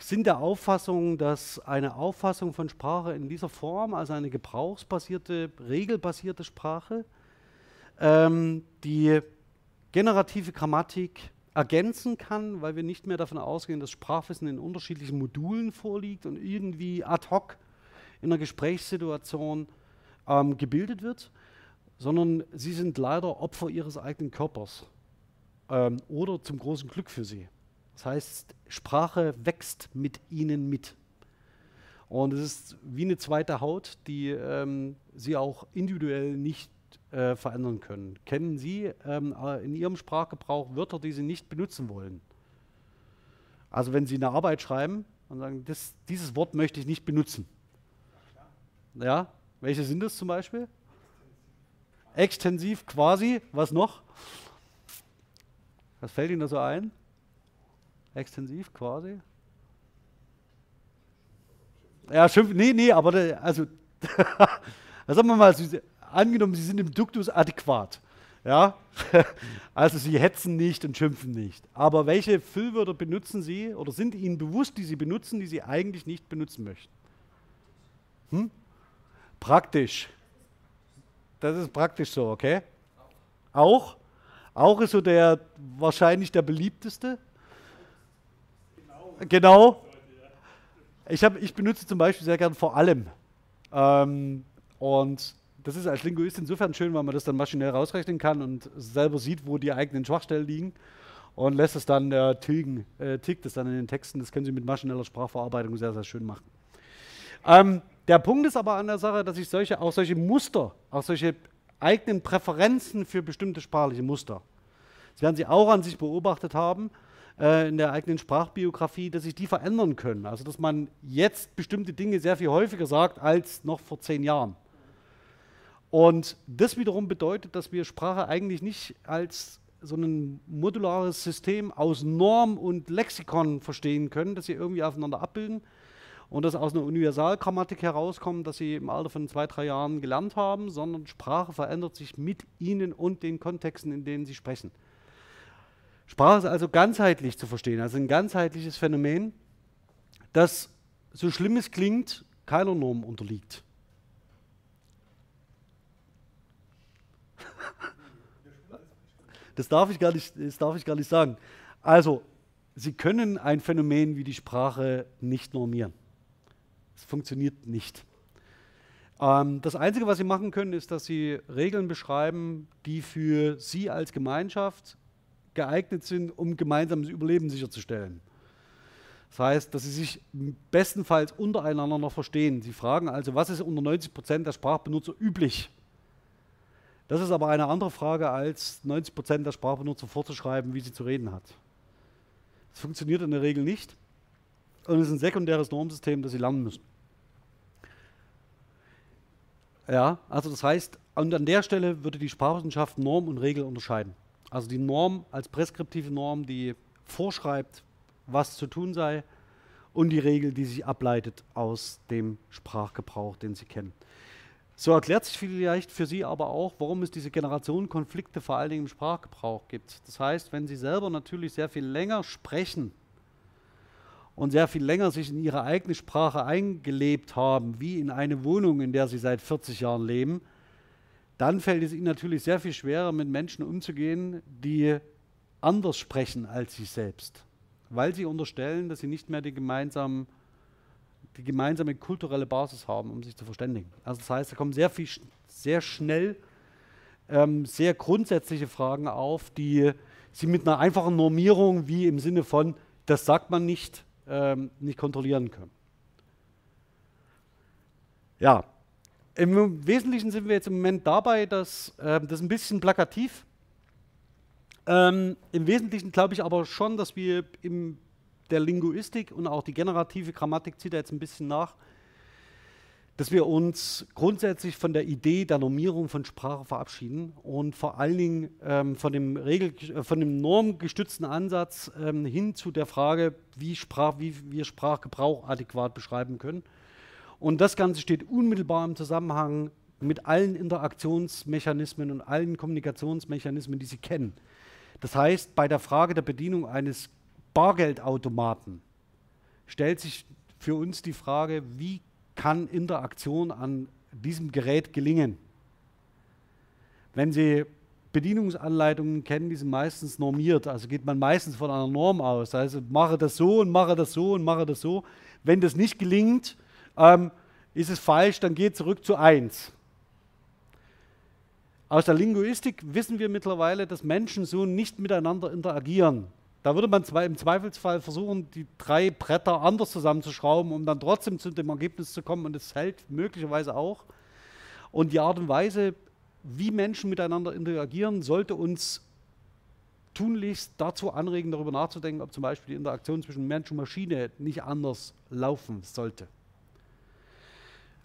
sind der Auffassung, dass eine Auffassung von Sprache in dieser Form, also eine gebrauchsbasierte, regelbasierte Sprache, ähm, die generative Grammatik ergänzen kann, weil wir nicht mehr davon ausgehen, dass Sprachwissen in unterschiedlichen Modulen vorliegt und irgendwie ad hoc in einer Gesprächssituation ähm, gebildet wird, sondern sie sind leider Opfer ihres eigenen Körpers ähm, oder zum großen Glück für sie. Das heißt, Sprache wächst mit ihnen mit. Und es ist wie eine zweite Haut, die ähm, sie auch individuell nicht äh, verändern können. Kennen Sie ähm, äh, in Ihrem Sprachgebrauch Wörter, die Sie nicht benutzen wollen? Also wenn Sie eine Arbeit schreiben und sagen, das, dieses Wort möchte ich nicht benutzen. Ja, welche sind das zum Beispiel? Extensiv quasi, was noch? Was fällt Ihnen da so ein? Extensiv quasi? Ja, schimpfen, nee, nee, aber also, sagen wir mal, Sie, angenommen, Sie sind im Duktus adäquat. Ja, also Sie hetzen nicht und schimpfen nicht. Aber welche Füllwörter benutzen Sie oder sind Ihnen bewusst, die Sie benutzen, die Sie eigentlich nicht benutzen möchten? Hm? Praktisch. Das ist praktisch so, okay? Auch? Auch ist so der wahrscheinlich der beliebteste. Genau. Ich, hab, ich benutze zum Beispiel sehr gern vor allem. Ähm, und das ist als Linguist insofern schön, weil man das dann maschinell rausrechnen kann und selber sieht, wo die eigenen Schwachstellen liegen und lässt es dann äh, tilgen, äh, tickt es dann in den Texten. Das können Sie mit maschineller Sprachverarbeitung sehr, sehr schön machen. Ähm, der Punkt ist aber an der Sache, dass ich solche, auch solche Muster, auch solche eigenen Präferenzen für bestimmte sprachliche Muster, das werden Sie auch an sich beobachtet haben, äh, in der eigenen Sprachbiografie, dass sich die verändern können. Also dass man jetzt bestimmte Dinge sehr viel häufiger sagt als noch vor zehn Jahren. Und das wiederum bedeutet, dass wir Sprache eigentlich nicht als so ein modulares System aus Norm und Lexikon verstehen können, das sie irgendwie aufeinander abbilden und das aus einer Universalgrammatik herauskommt, das sie im Alter von zwei, drei Jahren gelernt haben, sondern Sprache verändert sich mit ihnen und den Kontexten, in denen sie sprechen. Sprache ist also ganzheitlich zu verstehen, also ein ganzheitliches Phänomen, das, so schlimm es klingt, keiner Norm unterliegt. Das darf ich gar nicht, das darf ich gar nicht sagen. Also, Sie können ein Phänomen wie die Sprache nicht normieren. Es funktioniert nicht. Ähm, das Einzige, was Sie machen können, ist, dass Sie Regeln beschreiben, die für Sie als Gemeinschaft geeignet sind, um gemeinsames Überleben sicherzustellen. Das heißt, dass Sie sich bestenfalls untereinander noch verstehen. Sie fragen also, was ist unter 90 Prozent der Sprachbenutzer üblich? Das ist aber eine andere Frage, als 90 Prozent der Sprachbenutzer vorzuschreiben, wie sie zu reden hat. Das funktioniert in der Regel nicht und es ist ein sekundäres Normsystem, das sie lernen müssen. Ja, also das heißt, und an der Stelle würde die Sprachwissenschaft Norm und Regel unterscheiden. Also die Norm als preskriptive Norm, die vorschreibt, was zu tun sei, und die Regel, die sich ableitet aus dem Sprachgebrauch, den Sie kennen. So erklärt sich vielleicht für Sie aber auch, warum es diese Generationenkonflikte vor allen Dingen im Sprachgebrauch gibt. Das heißt, wenn Sie selber natürlich sehr viel länger sprechen und sehr viel länger sich in Ihre eigene Sprache eingelebt haben, wie in eine Wohnung, in der Sie seit 40 Jahren leben, dann fällt es Ihnen natürlich sehr viel schwerer, mit Menschen umzugehen, die anders sprechen als Sie selbst, weil Sie unterstellen, dass Sie nicht mehr die gemeinsamen die gemeinsame kulturelle Basis haben, um sich zu verständigen. Also das heißt, da kommen sehr viel, sehr schnell ähm, sehr grundsätzliche Fragen auf, die Sie mit einer einfachen Normierung, wie im Sinne von, das sagt man nicht, ähm, nicht kontrollieren können. Ja, im Wesentlichen sind wir jetzt im Moment dabei, dass äh, das ein bisschen plakativ. Ähm, Im Wesentlichen glaube ich aber schon, dass wir im der Linguistik und auch die generative Grammatik zieht da jetzt ein bisschen nach, dass wir uns grundsätzlich von der Idee der Normierung von Sprache verabschieden und vor allen Dingen ähm, von, dem Regel, äh, von dem normgestützten Ansatz ähm, hin zu der Frage, wie, Sprach, wie wir Sprachgebrauch adäquat beschreiben können. Und das Ganze steht unmittelbar im Zusammenhang mit allen Interaktionsmechanismen und allen Kommunikationsmechanismen, die Sie kennen. Das heißt, bei der Frage der Bedienung eines Bargeldautomaten stellt sich für uns die Frage, wie kann Interaktion an diesem Gerät gelingen? Wenn Sie Bedienungsanleitungen kennen, die sind meistens normiert, also geht man meistens von einer Norm aus. Also mache das so und mache das so und mache das so. Wenn das nicht gelingt, ähm, ist es falsch, dann geht zurück zu 1. Aus der Linguistik wissen wir mittlerweile, dass Menschen so nicht miteinander interagieren. Da würde man im Zweifelsfall versuchen, die drei Bretter anders zusammenzuschrauben, um dann trotzdem zu dem Ergebnis zu kommen. Und es hält möglicherweise auch. Und die Art und Weise, wie Menschen miteinander interagieren, sollte uns tunlichst dazu anregen, darüber nachzudenken, ob zum Beispiel die Interaktion zwischen Mensch und Maschine nicht anders laufen sollte.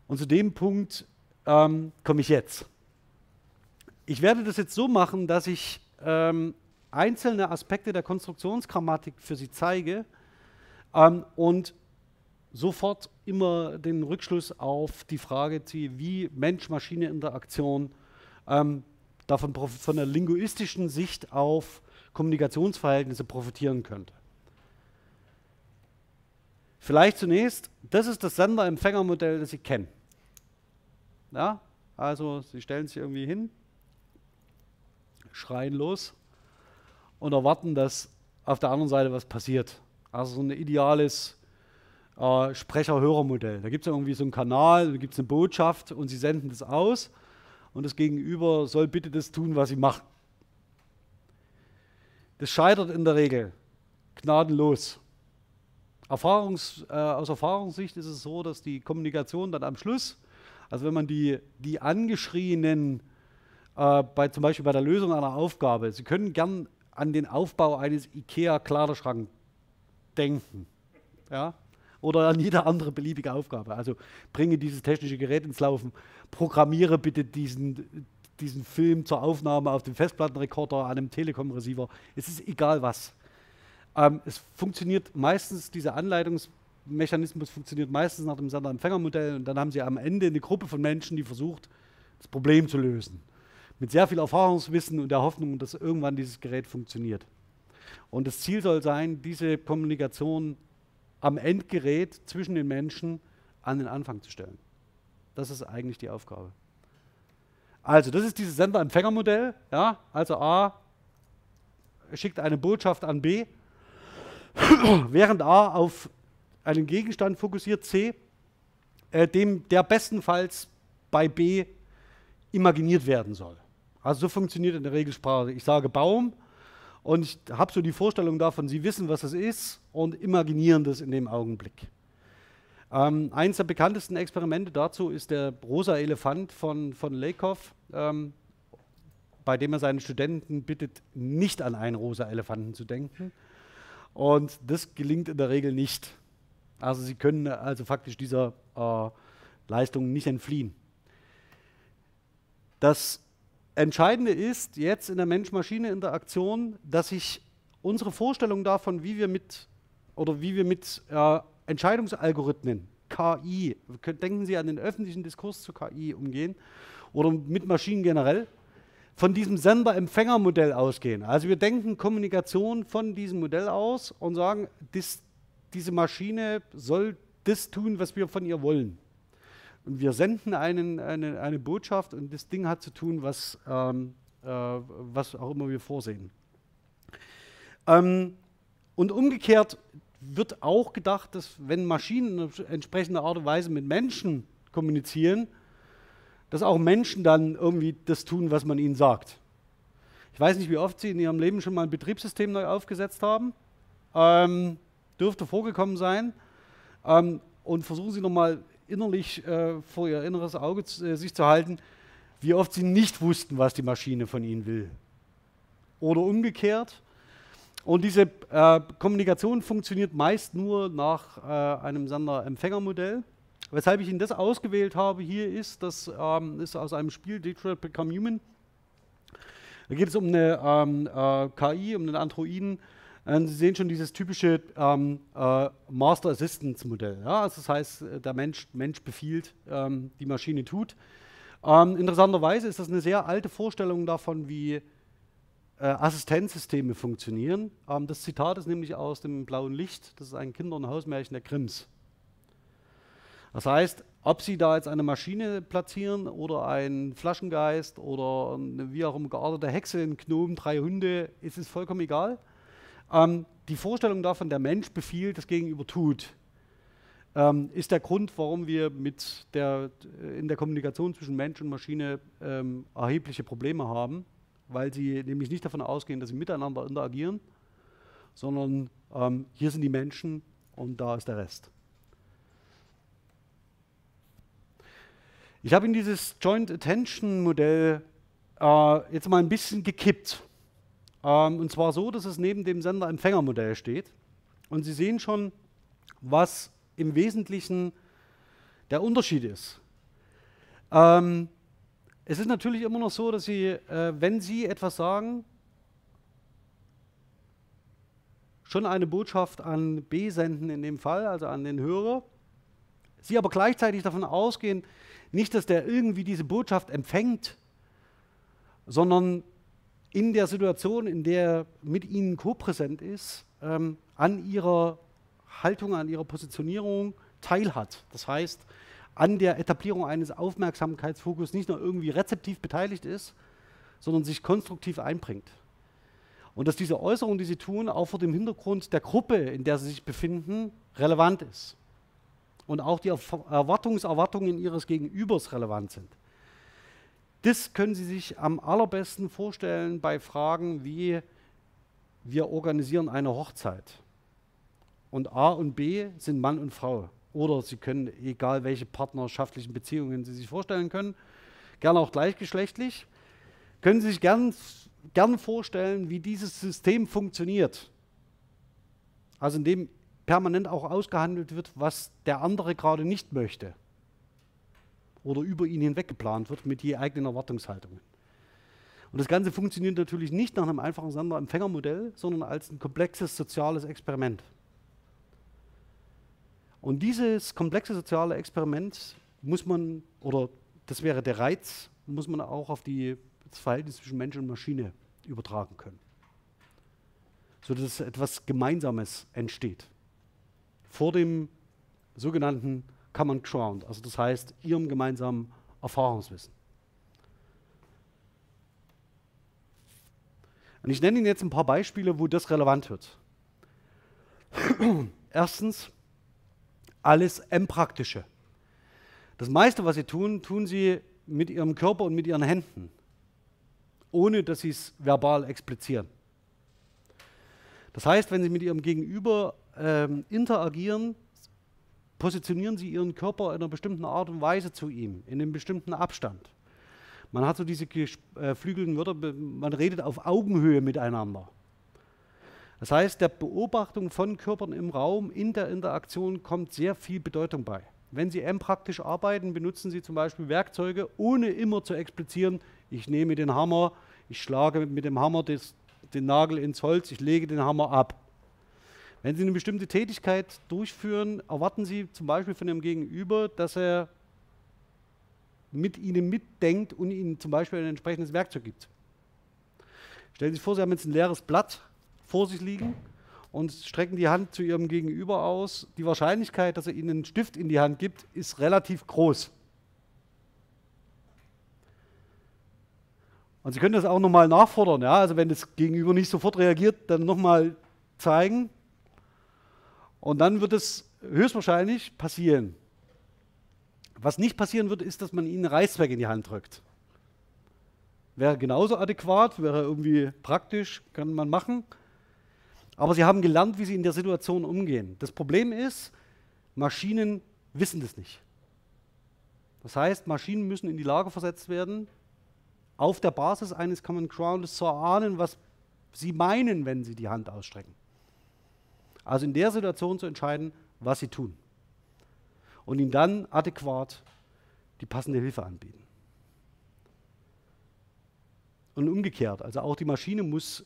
Und zu dem Punkt ähm, komme ich jetzt. Ich werde das jetzt so machen, dass ich ähm, einzelne Aspekte der Konstruktionsgrammatik für Sie zeige ähm, und sofort immer den Rückschluss auf die Frage ziehe, wie Mensch-Maschine-Interaktion ähm, davon von der linguistischen Sicht auf Kommunikationsverhältnisse profitieren könnte. Vielleicht zunächst, das ist das Sender-Empfänger-Modell, das Sie kennen. Ja, also Sie stellen sich irgendwie hin, schreien los und erwarten, dass auf der anderen Seite was passiert. Also so ein ideales äh, Sprecher-Hörer-Modell. Da gibt es irgendwie so einen Kanal, da gibt es eine Botschaft und sie senden das aus und das Gegenüber soll bitte das tun, was sie machen. Das scheitert in der Regel gnadenlos. Erfahrungs, äh, aus Erfahrungssicht ist es so, dass die Kommunikation dann am Schluss, also wenn man die, die angeschrienen, äh, bei, zum Beispiel bei der Lösung einer Aufgabe, Sie können gern an den Aufbau eines IKEA-Kleiderschrank denken. Ja? Oder an jede andere beliebige Aufgabe. Also bringe dieses technische Gerät ins Laufen, programmiere bitte diesen, diesen Film zur Aufnahme auf dem Festplattenrekorder, an einem Telekom-Receiver. Es ist egal was. Ähm, es funktioniert meistens, dieser Anleitungsmechanismus funktioniert meistens nach dem Sender-Empfänger-Modell und dann haben Sie am Ende eine Gruppe von Menschen, die versucht, das Problem zu lösen mit sehr viel Erfahrungswissen und der Hoffnung, dass irgendwann dieses Gerät funktioniert. Und das Ziel soll sein, diese Kommunikation am Endgerät zwischen den Menschen an den Anfang zu stellen. Das ist eigentlich die Aufgabe. Also, das ist dieses Sender-Empfänger-Modell. Ja? Also A schickt eine Botschaft an B, während A auf einen Gegenstand fokussiert, C, äh, dem der bestenfalls bei B imaginiert werden soll. Also so funktioniert in der Regelsprache. Ich sage Baum und ich habe so die Vorstellung davon, Sie wissen, was es ist und imaginieren das in dem Augenblick. Ähm, eines der bekanntesten Experimente dazu ist der rosa Elefant von, von Lakoff, ähm, bei dem er seine Studenten bittet, nicht an einen rosa Elefanten zu denken. Und das gelingt in der Regel nicht. Also sie können also faktisch dieser äh, Leistung nicht entfliehen. Das Entscheidende ist jetzt in der Mensch-Maschine-Interaktion, dass sich unsere Vorstellung davon, wie wir mit oder wie wir mit äh, Entscheidungsalgorithmen, KI, denken Sie an den öffentlichen Diskurs zu KI umgehen oder mit Maschinen generell, von diesem Sender-Empfänger-Modell ausgehen. Also wir denken Kommunikation von diesem Modell aus und sagen, dies, diese Maschine soll das tun, was wir von ihr wollen. Und wir senden einen, eine, eine Botschaft und das Ding hat zu tun, was, ähm, äh, was auch immer wir vorsehen. Ähm, und umgekehrt wird auch gedacht, dass wenn Maschinen in entsprechender Art und Weise mit Menschen kommunizieren, dass auch Menschen dann irgendwie das tun, was man ihnen sagt. Ich weiß nicht, wie oft Sie in Ihrem Leben schon mal ein Betriebssystem neu aufgesetzt haben. Ähm, dürfte vorgekommen sein. Ähm, und versuchen Sie nochmal innerlich äh, vor ihr inneres Auge äh, sich zu halten, wie oft sie nicht wussten, was die Maschine von ihnen will. Oder umgekehrt. Und diese äh, Kommunikation funktioniert meist nur nach äh, einem Sender-Empfänger-Modell. Weshalb ich Ihnen das ausgewählt habe hier ist, das ähm, ist aus einem Spiel Detroit Become Human. Da geht es um eine ähm, äh, KI, um einen Androiden. Und Sie sehen schon dieses typische ähm, äh, Master Assistance Modell. Ja? Also das heißt, der Mensch, Mensch befiehlt, ähm, die Maschine tut. Ähm, interessanterweise ist das eine sehr alte Vorstellung davon, wie äh, Assistenzsysteme funktionieren. Ähm, das Zitat ist nämlich aus dem Blauen Licht. Das ist ein Kinder- und Hausmärchen der Grimms. Das heißt, ob Sie da jetzt eine Maschine platzieren oder einen Flaschengeist oder eine wie auch immer geartete Hexe, einen Gnom, drei Hunde, ist es vollkommen egal. Ähm, die Vorstellung davon, der Mensch befiehlt, das Gegenüber tut, ähm, ist der Grund, warum wir mit der, in der Kommunikation zwischen Mensch und Maschine ähm, erhebliche Probleme haben, weil sie nämlich nicht davon ausgehen, dass sie miteinander interagieren, sondern ähm, hier sind die Menschen und da ist der Rest. Ich habe in dieses Joint Attention Modell äh, jetzt mal ein bisschen gekippt. Ähm, und zwar so, dass es neben dem Sender-Empfänger-Modell steht. Und Sie sehen schon, was im Wesentlichen der Unterschied ist. Ähm, es ist natürlich immer noch so, dass Sie, äh, wenn Sie etwas sagen, schon eine Botschaft an B senden in dem Fall, also an den Hörer. Sie aber gleichzeitig davon ausgehen, nicht, dass der irgendwie diese Botschaft empfängt, sondern in der Situation, in der er mit ihnen kopräsent ist, ähm, an ihrer Haltung, an ihrer Positionierung teilhat. Das heißt, an der Etablierung eines Aufmerksamkeitsfokus nicht nur irgendwie rezeptiv beteiligt ist, sondern sich konstruktiv einbringt. Und dass diese Äußerung, die sie tun, auch vor dem Hintergrund der Gruppe, in der sie sich befinden, relevant ist. Und auch die Erwartungserwartungen ihres Gegenübers relevant sind. Das können Sie sich am allerbesten vorstellen bei Fragen wie, wir organisieren eine Hochzeit. Und A und B sind Mann und Frau. Oder Sie können, egal welche partnerschaftlichen Beziehungen Sie sich vorstellen können, gerne auch gleichgeschlechtlich, können Sie sich gern, gern vorstellen, wie dieses System funktioniert. Also indem permanent auch ausgehandelt wird, was der andere gerade nicht möchte oder über ihn hinweg geplant wird mit je eigenen Erwartungshaltungen. Und das Ganze funktioniert natürlich nicht nach einem einfachen Sender-Empfänger-Modell, sondern als ein komplexes soziales Experiment. Und dieses komplexe soziale Experiment muss man, oder das wäre der Reiz, muss man auch auf die, das Verhältnis zwischen Mensch und Maschine übertragen können. Sodass etwas Gemeinsames entsteht. Vor dem sogenannten Common Ground, also das heißt ihrem gemeinsamen Erfahrungswissen. Und ich nenne Ihnen jetzt ein paar Beispiele, wo das relevant wird. Erstens, alles M-Praktische. Das meiste, was Sie tun, tun Sie mit Ihrem Körper und mit Ihren Händen, ohne dass Sie es verbal explizieren. Das heißt, wenn Sie mit Ihrem Gegenüber ähm, interagieren, positionieren sie ihren Körper in einer bestimmten Art und Weise zu ihm, in einem bestimmten Abstand. Man hat so diese geflügelten äh, Wörter, man redet auf Augenhöhe miteinander. Das heißt, der Beobachtung von Körpern im Raum, in der Interaktion kommt sehr viel Bedeutung bei. Wenn Sie M-praktisch arbeiten, benutzen Sie zum Beispiel Werkzeuge, ohne immer zu explizieren, ich nehme den Hammer, ich schlage mit dem Hammer des, den Nagel ins Holz, ich lege den Hammer ab. Wenn Sie eine bestimmte Tätigkeit durchführen, erwarten Sie zum Beispiel von Ihrem Gegenüber, dass er mit Ihnen mitdenkt und Ihnen zum Beispiel ein entsprechendes Werkzeug gibt. Stellen Sie sich vor, Sie haben jetzt ein leeres Blatt vor sich liegen und strecken die Hand zu Ihrem Gegenüber aus. Die Wahrscheinlichkeit, dass er Ihnen einen Stift in die Hand gibt, ist relativ groß. Und Sie können das auch nochmal nachfordern. Ja? Also wenn das Gegenüber nicht sofort reagiert, dann nochmal zeigen. Und dann wird es höchstwahrscheinlich passieren. Was nicht passieren wird, ist, dass man ihnen Reißzweck in die Hand drückt. Wäre genauso adäquat, wäre irgendwie praktisch, kann man machen. Aber sie haben gelernt, wie sie in der Situation umgehen. Das Problem ist, Maschinen wissen das nicht. Das heißt, Maschinen müssen in die Lage versetzt werden, auf der Basis eines Common Grounds zu erahnen, was sie meinen, wenn sie die Hand ausstrecken. Also in der Situation zu entscheiden, was sie tun. und ihm dann adäquat die passende Hilfe anbieten. Und umgekehrt, also auch die Maschine muss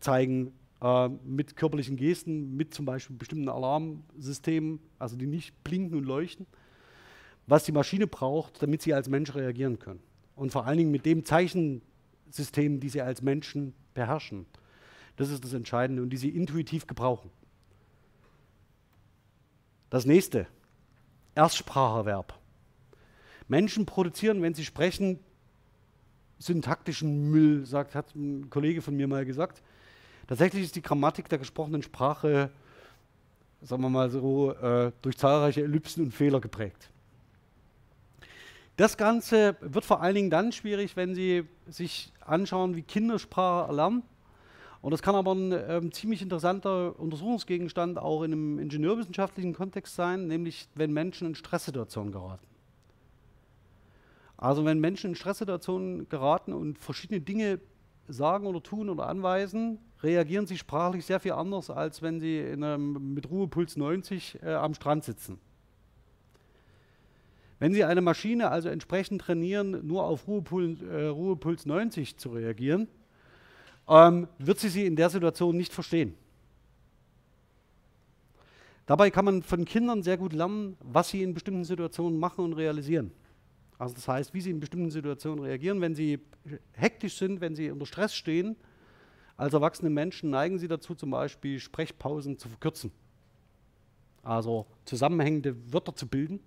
zeigen, äh, mit körperlichen Gesten, mit zum Beispiel bestimmten Alarmsystemen, also die nicht blinken und leuchten, was die Maschine braucht, damit sie als Mensch reagieren können. Und vor allen Dingen mit dem Zeichensystem, die sie als Menschen beherrschen. Das ist das Entscheidende und die sie intuitiv gebrauchen. Das nächste, Erstspracherwerb. Menschen produzieren, wenn sie sprechen, syntaktischen Müll, sagt, hat ein Kollege von mir mal gesagt. Tatsächlich ist die Grammatik der gesprochenen Sprache, sagen wir mal so, äh, durch zahlreiche Ellipsen und Fehler geprägt. Das Ganze wird vor allen Dingen dann schwierig, wenn Sie sich anschauen, wie Kindersprache erlernen. Und das kann aber ein ähm, ziemlich interessanter Untersuchungsgegenstand auch in einem ingenieurwissenschaftlichen Kontext sein, nämlich wenn Menschen in Stresssituationen geraten. Also wenn Menschen in Stresssituationen geraten und verschiedene Dinge sagen oder tun oder anweisen, reagieren sie sprachlich sehr viel anders, als wenn sie einem, mit Ruhepuls 90 äh, am Strand sitzen. Wenn Sie eine Maschine also entsprechend trainieren, nur auf Ruhepuls, äh, Ruhepuls 90 zu reagieren, ähm, wird sie sie in der Situation nicht verstehen. Dabei kann man von Kindern sehr gut lernen, was sie in bestimmten Situationen machen und realisieren. Also das heißt, wie sie in bestimmten Situationen reagieren. Wenn sie hektisch sind, wenn sie unter Stress stehen, als erwachsene Menschen neigen sie dazu, zum Beispiel Sprechpausen zu verkürzen. Also zusammenhängende Wörter zu bilden,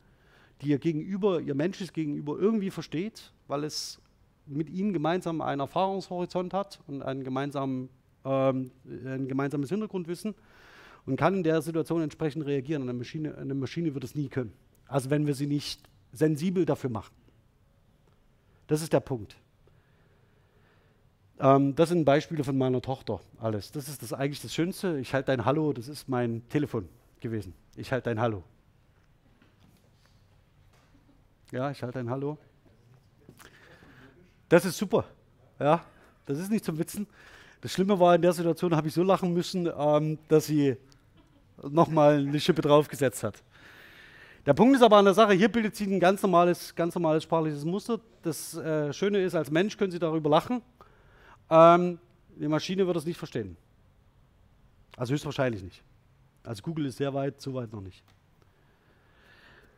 die ihr Gegenüber, ihr menschliches Gegenüber irgendwie versteht, weil es mit ihnen gemeinsam einen Erfahrungshorizont hat und einen gemeinsamen, ähm, ein gemeinsames Hintergrundwissen und kann in der Situation entsprechend reagieren. Eine Maschine, eine Maschine wird es nie können. Also wenn wir sie nicht sensibel dafür machen. Das ist der Punkt. Ähm, das sind Beispiele von meiner Tochter. Alles. Das ist das eigentlich das Schönste. Ich halte dein Hallo, das ist mein Telefon gewesen. Ich halte dein Hallo. Ja, ich halte dein Hallo. Das ist super. Ja, das ist nicht zum Witzen. Das Schlimme war, in der Situation habe ich so lachen müssen, ähm, dass sie nochmal eine Schippe draufgesetzt hat. Der Punkt ist aber an der Sache, hier bildet sie ein ganz normales, ganz normales sprachliches Muster. Das äh, Schöne ist, als Mensch können Sie darüber lachen. Ähm, die Maschine wird es nicht verstehen. Also höchstwahrscheinlich nicht. Also Google ist sehr weit, so weit noch nicht.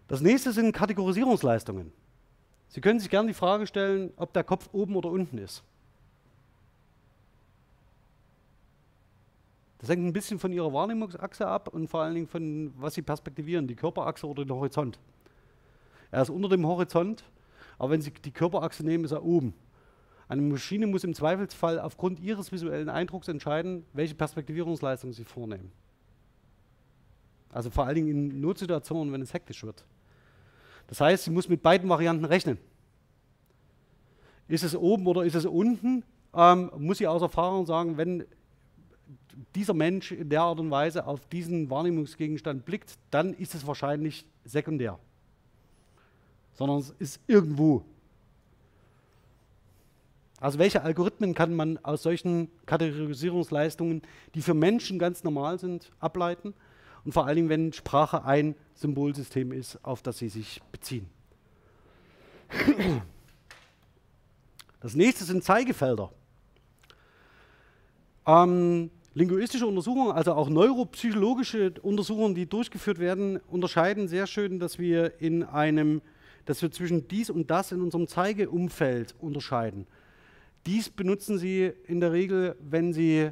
Das nächste sind Kategorisierungsleistungen. Sie können sich gerne die Frage stellen, ob der Kopf oben oder unten ist. Das hängt ein bisschen von Ihrer Wahrnehmungsachse ab und vor allen Dingen von, was Sie perspektivieren, die Körperachse oder den Horizont. Er ist unter dem Horizont, aber wenn Sie die Körperachse nehmen, ist er oben. Eine Maschine muss im Zweifelsfall aufgrund ihres visuellen Eindrucks entscheiden, welche Perspektivierungsleistung sie vornehmen. Also vor allen Dingen in Notsituationen, wenn es hektisch wird. Das heißt, sie muss mit beiden Varianten rechnen. Ist es oben oder ist es unten? Ähm, muss sie aus Erfahrung sagen, wenn dieser Mensch in der Art und Weise auf diesen Wahrnehmungsgegenstand blickt, dann ist es wahrscheinlich sekundär. Sondern es ist irgendwo. Also welche Algorithmen kann man aus solchen Kategorisierungsleistungen, die für Menschen ganz normal sind, ableiten? Und vor allen Dingen, wenn Sprache ein Symbolsystem ist, auf das sie sich beziehen. Das nächste sind Zeigefelder. Ähm, linguistische Untersuchungen, also auch neuropsychologische Untersuchungen, die durchgeführt werden, unterscheiden sehr schön, dass wir in einem, dass wir zwischen dies und das in unserem Zeigeumfeld unterscheiden. Dies benutzen Sie in der Regel, wenn Sie,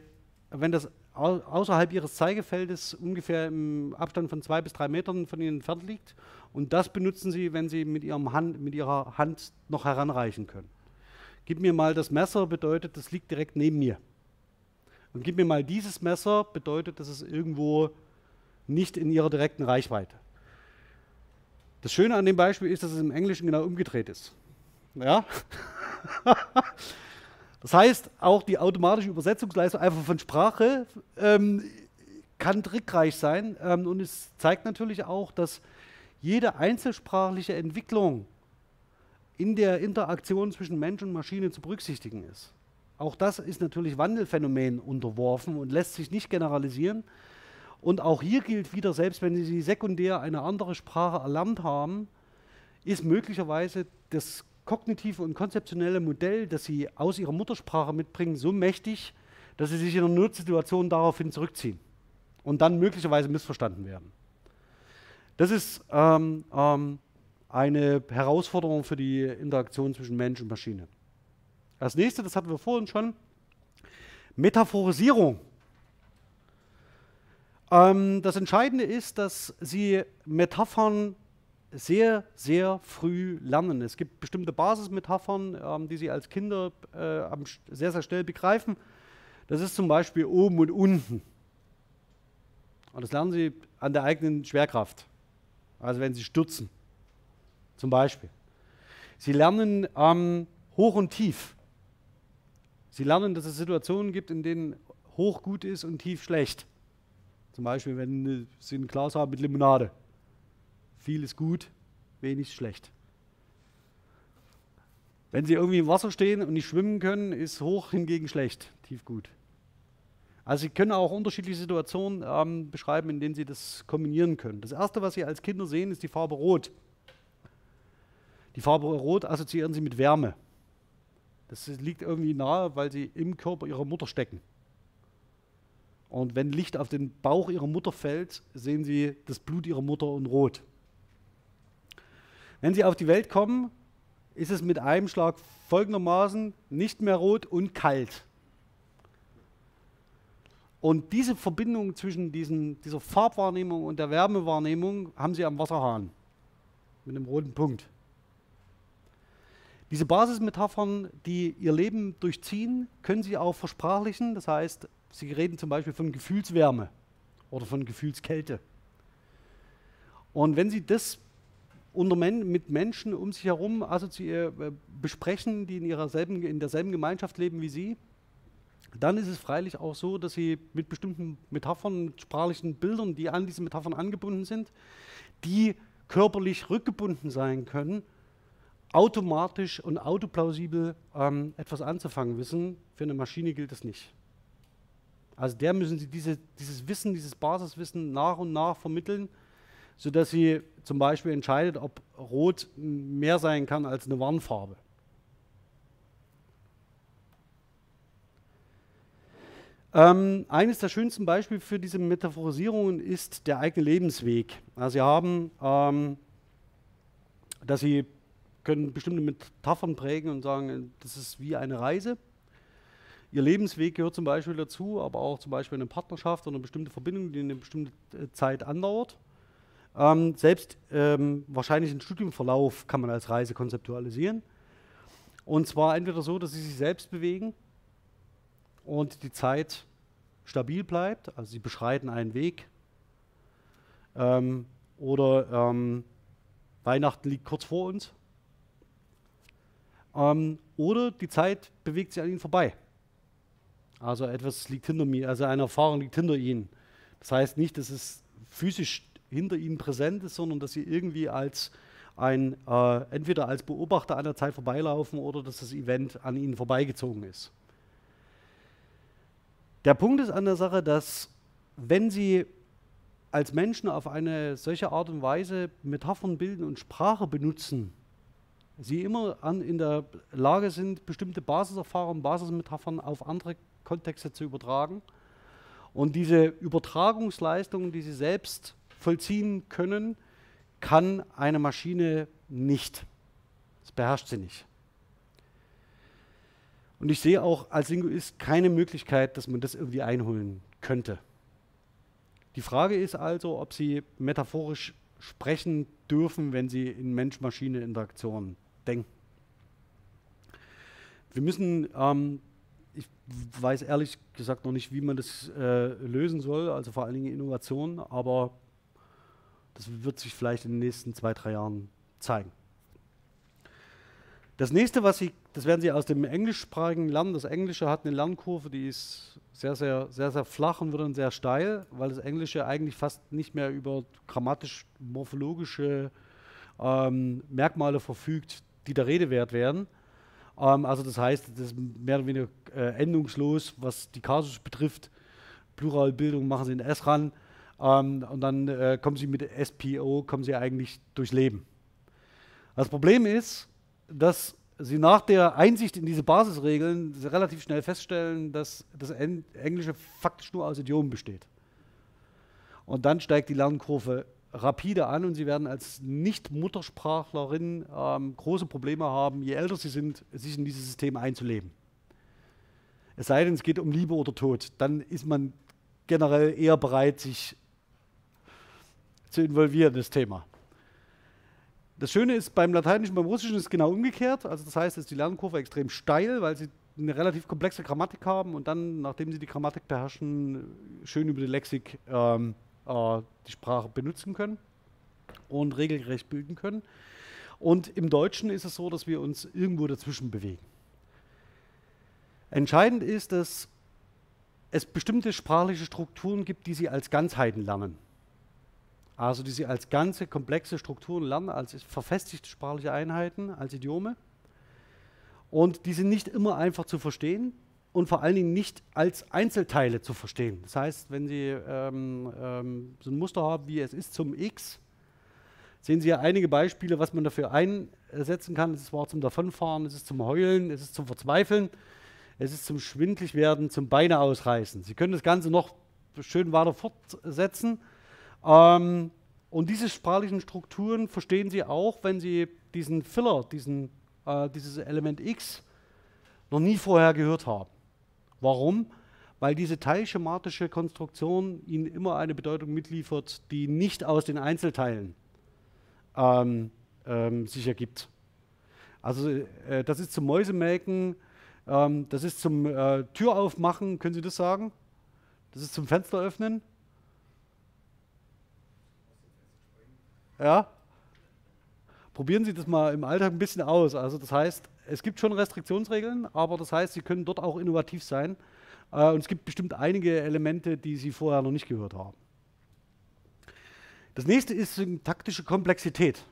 wenn das außerhalb ihres Zeigefeldes ungefähr im Abstand von zwei bis drei Metern von ihnen entfernt liegt. Und das benutzen sie, wenn sie mit, ihrem Hand, mit ihrer Hand noch heranreichen können. Gib mir mal das Messer, bedeutet, das liegt direkt neben mir. Und gib mir mal dieses Messer, bedeutet, das ist irgendwo nicht in ihrer direkten Reichweite. Das Schöne an dem Beispiel ist, dass es im Englischen genau umgedreht ist. Ja? Das heißt, auch die automatische Übersetzungsleistung einfach von Sprache ähm, kann trickreich sein. Ähm, und es zeigt natürlich auch, dass jede einzelsprachliche Entwicklung in der Interaktion zwischen Mensch und Maschine zu berücksichtigen ist. Auch das ist natürlich Wandelphänomen unterworfen und lässt sich nicht generalisieren. Und auch hier gilt wieder, selbst wenn Sie sekundär eine andere Sprache erlernt haben, ist möglicherweise das kognitive und konzeptionelle Modell, das Sie aus Ihrer Muttersprache mitbringen, so mächtig, dass Sie sich in einer Notsituation daraufhin zurückziehen und dann möglicherweise missverstanden werden. Das ist ähm, ähm, eine Herausforderung für die Interaktion zwischen Mensch und Maschine. Das nächste, das hatten wir vorhin schon, Metaphorisierung. Ähm, das Entscheidende ist, dass Sie Metaphern sehr, sehr früh lernen. Es gibt bestimmte Basismetaphern, ähm, die Sie als Kinder äh, sehr, sehr schnell begreifen. Das ist zum Beispiel oben und unten. Und das lernen Sie an der eigenen Schwerkraft. Also wenn Sie stürzen, zum Beispiel. Sie lernen ähm, hoch und tief. Sie lernen, dass es Situationen gibt, in denen hoch gut ist und tief schlecht. Zum Beispiel, wenn Sie ein Glas haben mit Limonade. Viel ist gut, wenig ist schlecht. Wenn Sie irgendwie im Wasser stehen und nicht schwimmen können, ist hoch hingegen schlecht, tief gut. Also Sie können auch unterschiedliche Situationen ähm, beschreiben, in denen Sie das kombinieren können. Das Erste, was Sie als Kinder sehen, ist die Farbe Rot. Die Farbe Rot assoziieren Sie mit Wärme. Das liegt irgendwie nahe, weil Sie im Körper Ihrer Mutter stecken. Und wenn Licht auf den Bauch Ihrer Mutter fällt, sehen Sie das Blut Ihrer Mutter und Rot. Wenn Sie auf die Welt kommen, ist es mit einem Schlag folgendermaßen nicht mehr rot und kalt. Und diese Verbindung zwischen diesen, dieser Farbwahrnehmung und der Wärmewahrnehmung haben Sie am Wasserhahn mit einem roten Punkt. Diese Basismetaphern, die Ihr Leben durchziehen, können Sie auch versprachlichen. Das heißt, Sie reden zum Beispiel von Gefühlswärme oder von Gefühlskälte. Und wenn Sie das unter Men mit Menschen um sich herum äh, besprechen, die in, ihrer selben, in derselben Gemeinschaft leben wie Sie, dann ist es freilich auch so, dass sie mit bestimmten Metaphern, sprachlichen Bildern, die an diese Metaphern angebunden sind, die körperlich rückgebunden sein können, automatisch und autoplausibel ähm, etwas anzufangen wissen. Für eine Maschine gilt das nicht. Also der müssen sie diese, dieses Wissen, dieses Basiswissen nach und nach vermitteln, sodass sie zum Beispiel entscheidet, ob Rot mehr sein kann als eine Warnfarbe. Ähm, eines der schönsten Beispiele für diese Metaphorisierungen ist der eigene Lebensweg. Also Sie haben, ähm, dass Sie können bestimmte Metaphern prägen und sagen, das ist wie eine Reise. Ihr Lebensweg gehört zum Beispiel dazu, aber auch zum Beispiel eine Partnerschaft oder eine bestimmte Verbindung, die eine bestimmte Zeit andauert. Ähm, selbst ähm, wahrscheinlich einen Studiumverlauf kann man als Reise konzeptualisieren. Und zwar entweder so, dass sie sich selbst bewegen und die Zeit stabil bleibt, also sie beschreiten einen Weg. Ähm, oder ähm, Weihnachten liegt kurz vor uns. Ähm, oder die Zeit bewegt sich an ihnen vorbei. Also etwas liegt hinter mir, also eine Erfahrung liegt hinter ihnen. Das heißt nicht, dass es physisch hinter ihnen präsent ist, sondern dass sie irgendwie als ein, äh, entweder als Beobachter an der Zeit vorbeilaufen oder dass das Event an ihnen vorbeigezogen ist. Der Punkt ist an der Sache, dass wenn Sie als Menschen auf eine solche Art und Weise Metaphern bilden und Sprache benutzen, Sie immer an, in der Lage sind, bestimmte Basiserfahrungen, Basismetaphern auf andere Kontexte zu übertragen. Und diese Übertragungsleistungen, die Sie selbst vollziehen können, kann eine Maschine nicht. Das beherrscht sie nicht. Und ich sehe auch als Linguist keine Möglichkeit, dass man das irgendwie einholen könnte. Die Frage ist also, ob Sie metaphorisch sprechen dürfen, wenn Sie in Mensch-Maschine-Interaktionen denken. Wir müssen, ähm, ich weiß ehrlich gesagt noch nicht, wie man das äh, lösen soll, also vor allen Dingen Innovation, aber das wird sich vielleicht in den nächsten zwei, drei Jahren zeigen. Das nächste, was Sie, das werden Sie aus dem englischsprachigen lernen. Das Englische hat eine Lernkurve, die ist sehr, sehr, sehr, sehr flach und wird dann sehr steil, weil das Englische eigentlich fast nicht mehr über grammatisch-morphologische ähm, Merkmale verfügt, die der Rede wert werden. Ähm, also das heißt, das ist mehr oder weniger äh, endungslos, was die Kasus betrifft. Pluralbildung machen Sie in S ran. Ähm, und dann äh, kommen Sie mit SPO, kommen Sie eigentlich durchs Leben. Das Problem ist, dass Sie nach der Einsicht in diese Basisregeln relativ schnell feststellen, dass das Englische faktisch nur aus Idiomen besteht. Und dann steigt die Lernkurve rapide an und Sie werden als Nicht-Muttersprachlerin ähm, große Probleme haben, je älter Sie sind, sich in dieses System einzuleben. Es sei denn, es geht um Liebe oder Tod. Dann ist man generell eher bereit, sich zu involvieren in das Thema. Das Schöne ist, beim Lateinischen, beim Russischen ist es genau umgekehrt. Also das heißt, ist die Lernkurve extrem steil, weil sie eine relativ komplexe Grammatik haben und dann, nachdem sie die Grammatik beherrschen, schön über die Lexik ähm, äh, die Sprache benutzen können und regelgerecht bilden können. Und im Deutschen ist es so, dass wir uns irgendwo dazwischen bewegen. Entscheidend ist, dass es bestimmte sprachliche Strukturen gibt, die Sie als Ganzheiten lernen. Also die Sie als ganze komplexe Strukturen lernen, als verfestigte sprachliche Einheiten, als Idiome. Und die sind nicht immer einfach zu verstehen und vor allen Dingen nicht als Einzelteile zu verstehen. Das heißt, wenn Sie ähm, ähm, so ein Muster haben, wie es ist zum X, sehen Sie ja einige Beispiele, was man dafür einsetzen kann. Es ist zwar zum Davonfahren, es ist zum Heulen, es ist zum Verzweifeln. Es ist zum Schwindligwerden, zum Beine ausreißen. Sie können das Ganze noch schön weiter fortsetzen. Ähm, und diese sprachlichen Strukturen verstehen Sie auch, wenn Sie diesen Filler, diesen, äh, dieses Element X, noch nie vorher gehört haben. Warum? Weil diese teilschematische Konstruktion Ihnen immer eine Bedeutung mitliefert, die nicht aus den Einzelteilen ähm, ähm, sich ergibt. Also äh, das ist zum Mäusemelken ähm, das ist zum äh, Tür können Sie das sagen? Das ist zum Fenster öffnen. Ja? Probieren Sie das mal im Alltag ein bisschen aus. Also das heißt, es gibt schon Restriktionsregeln, aber das heißt, Sie können dort auch innovativ sein. Äh, und es gibt bestimmt einige Elemente, die Sie vorher noch nicht gehört haben. Das nächste ist taktische Komplexität.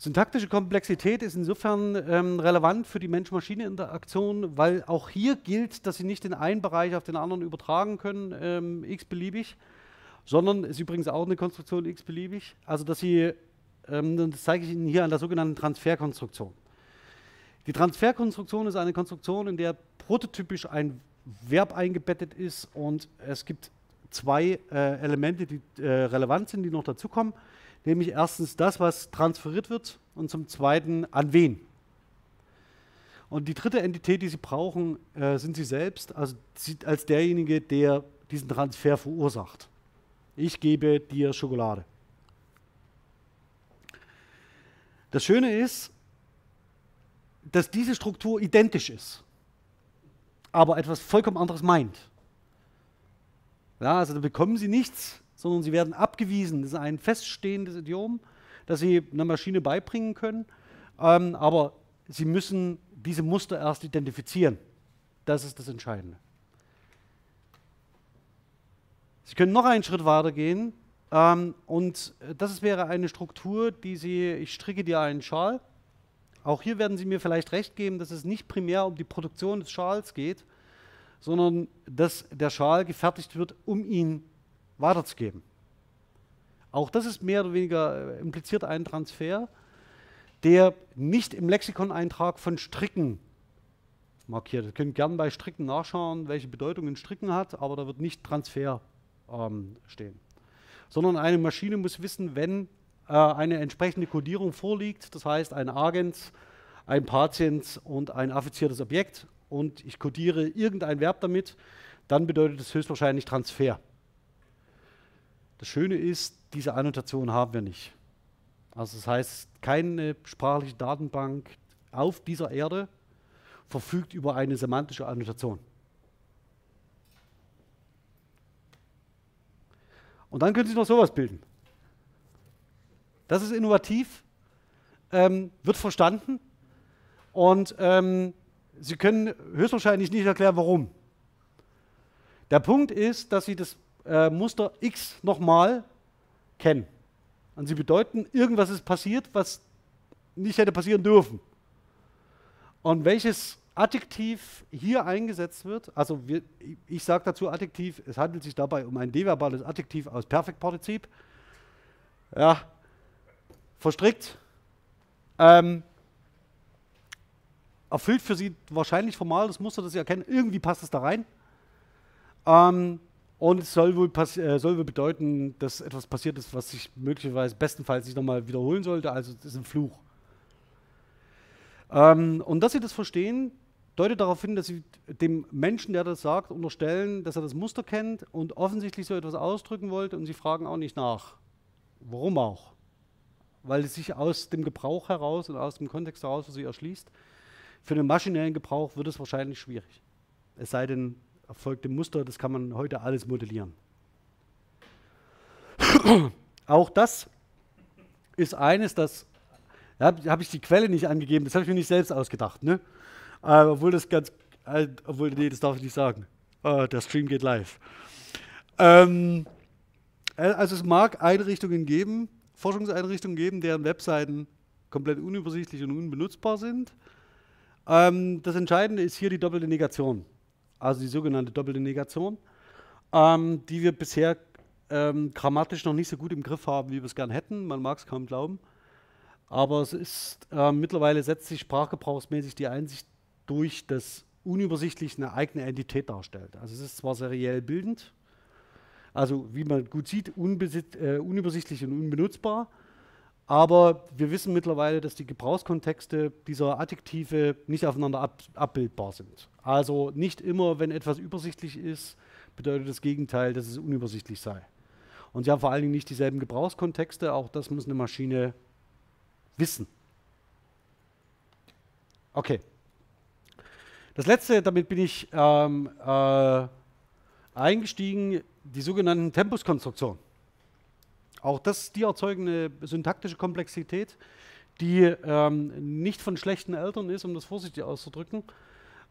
Syntaktische Komplexität ist insofern ähm, relevant für die Mensch-Maschine-Interaktion, weil auch hier gilt, dass Sie nicht den einen Bereich auf den anderen übertragen können, ähm, x-beliebig, sondern ist übrigens auch eine Konstruktion x-beliebig, also dass Sie, ähm, das zeige ich Ihnen hier an der sogenannten Transferkonstruktion. Die Transferkonstruktion ist eine Konstruktion, in der prototypisch ein Verb eingebettet ist und es gibt zwei äh, Elemente, die äh, relevant sind, die noch dazukommen nämlich erstens das, was transferiert wird und zum Zweiten an wen. Und die dritte Entität, die Sie brauchen, äh, sind Sie selbst, also Sie als derjenige, der diesen Transfer verursacht. Ich gebe dir Schokolade. Das Schöne ist, dass diese Struktur identisch ist, aber etwas vollkommen anderes meint. Ja, also da bekommen Sie nichts sondern sie werden abgewiesen. Das ist ein feststehendes Idiom, das sie einer Maschine beibringen können. Ähm, aber sie müssen diese Muster erst identifizieren. Das ist das Entscheidende. Sie können noch einen Schritt weiter gehen. Ähm, und das wäre eine Struktur, die Sie, ich stricke dir einen Schal. Auch hier werden Sie mir vielleicht recht geben, dass es nicht primär um die Produktion des Schals geht, sondern dass der Schal gefertigt wird, um ihn weiterzugeben. Auch das ist mehr oder weniger äh, impliziert ein Transfer, der nicht im Lexikoneintrag von Stricken markiert. Ihr könnt gerne bei Stricken nachschauen, welche Bedeutung ein Stricken hat, aber da wird nicht Transfer ähm, stehen. Sondern eine Maschine muss wissen, wenn äh, eine entsprechende Codierung vorliegt, das heißt ein Agens, ein Patient und ein affiziertes Objekt und ich codiere irgendein Verb damit, dann bedeutet es höchstwahrscheinlich Transfer. Das Schöne ist, diese Annotation haben wir nicht. Also das heißt, keine sprachliche Datenbank auf dieser Erde verfügt über eine semantische Annotation. Und dann können Sie noch sowas bilden. Das ist innovativ, ähm, wird verstanden und ähm, Sie können höchstwahrscheinlich nicht erklären, warum. Der Punkt ist, dass Sie das äh, Muster x nochmal kennen. Und sie bedeuten, irgendwas ist passiert, was nicht hätte passieren dürfen. Und welches Adjektiv hier eingesetzt wird, also wir, ich sage dazu Adjektiv, es handelt sich dabei um ein deverbales Adjektiv aus Perfektpartizip. Ja, verstrickt. Ähm, erfüllt für Sie wahrscheinlich formal das Muster, das Sie erkennen. Irgendwie passt es da rein. Ähm, und es soll wohl, äh, soll wohl bedeuten, dass etwas passiert ist, was sich möglicherweise bestenfalls nicht nochmal wiederholen sollte. Also es ist ein Fluch. Ähm, und dass Sie das verstehen, deutet darauf hin, dass Sie dem Menschen, der das sagt, unterstellen, dass er das Muster kennt und offensichtlich so etwas ausdrücken wollte und Sie fragen auch nicht nach. Warum auch? Weil es sich aus dem Gebrauch heraus und aus dem Kontext heraus für Sie erschließt. Für den maschinellen Gebrauch wird es wahrscheinlich schwierig. Es sei denn, erfolgt im Muster, das kann man heute alles modellieren. Auch das ist eines, das da habe ich die Quelle nicht angegeben, das habe ich mir nicht selbst ausgedacht. Ne? Äh, obwohl das ganz, äh, obwohl, nee, das darf ich nicht sagen. Äh, der Stream geht live. Ähm, äh, also es mag Einrichtungen geben, Forschungseinrichtungen geben, deren Webseiten komplett unübersichtlich und unbenutzbar sind. Ähm, das Entscheidende ist hier die doppelte Negation, also die sogenannte doppelte Negation, ähm, die wir bisher ähm, grammatisch noch nicht so gut im Griff haben, wie wir es gern hätten. Man mag es kaum glauben. Aber es ist äh, mittlerweile setzt sich sprachgebrauchsmäßig die Einsicht durch, dass unübersichtlich eine eigene Entität darstellt. Also es ist zwar seriell bildend, also wie man gut sieht, äh, unübersichtlich und unbenutzbar, aber wir wissen mittlerweile, dass die Gebrauchskontexte dieser Adjektive nicht aufeinander ab abbildbar sind. Also nicht immer, wenn etwas übersichtlich ist, bedeutet das Gegenteil, dass es unübersichtlich sei. Und sie haben vor allen Dingen nicht dieselben Gebrauchskontexte, auch das muss eine Maschine wissen. Okay. Das letzte, damit bin ich ähm, äh, eingestiegen, die sogenannten Tempuskonstruktionen. Auch das, die erzeugen eine syntaktische Komplexität, die ähm, nicht von schlechten Eltern ist, um das vorsichtig auszudrücken.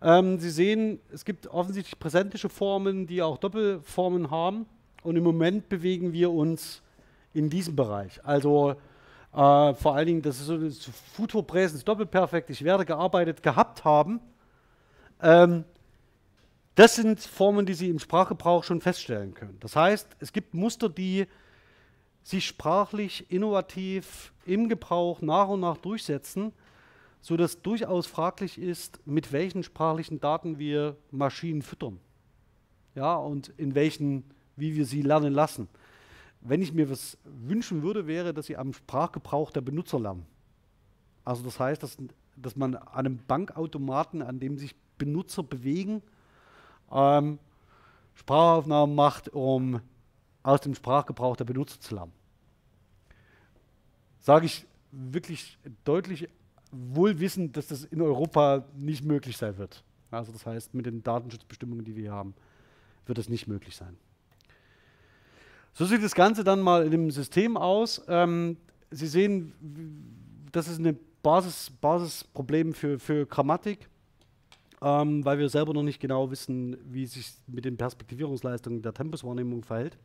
Ähm, Sie sehen, es gibt offensichtlich präsentische Formen, die auch Doppelformen haben. Und im Moment bewegen wir uns in diesem Bereich. Also äh, vor allen Dingen, das ist so das Futur Präsens Doppelperfekt, ich werde gearbeitet gehabt haben. Ähm, das sind Formen, die Sie im Sprachgebrauch schon feststellen können. Das heißt, es gibt Muster, die sich sprachlich innovativ im Gebrauch nach und nach durchsetzen, sodass durchaus fraglich ist, mit welchen sprachlichen Daten wir Maschinen füttern. Ja, und in welchen, wie wir sie lernen lassen. Wenn ich mir was wünschen würde, wäre, dass sie am Sprachgebrauch der Benutzer lernen. Also das heißt, dass, dass man an einem Bankautomaten, an dem sich Benutzer bewegen, ähm, Sprachaufnahmen macht, um aus dem Sprachgebrauch der Benutzer zu lernen. Sage ich wirklich deutlich, wohl wissend, dass das in Europa nicht möglich sein wird. Also das heißt, mit den Datenschutzbestimmungen, die wir hier haben, wird es nicht möglich sein. So sieht das Ganze dann mal in dem System aus. Ähm, Sie sehen, das ist ein Basis, Basisproblem für, für Grammatik, ähm, weil wir selber noch nicht genau wissen, wie sich mit den Perspektivierungsleistungen der Tempuswahrnehmung verhält.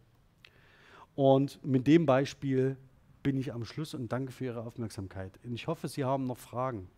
Und mit dem Beispiel bin ich am Schluss und danke für Ihre Aufmerksamkeit. Und ich hoffe, Sie haben noch Fragen.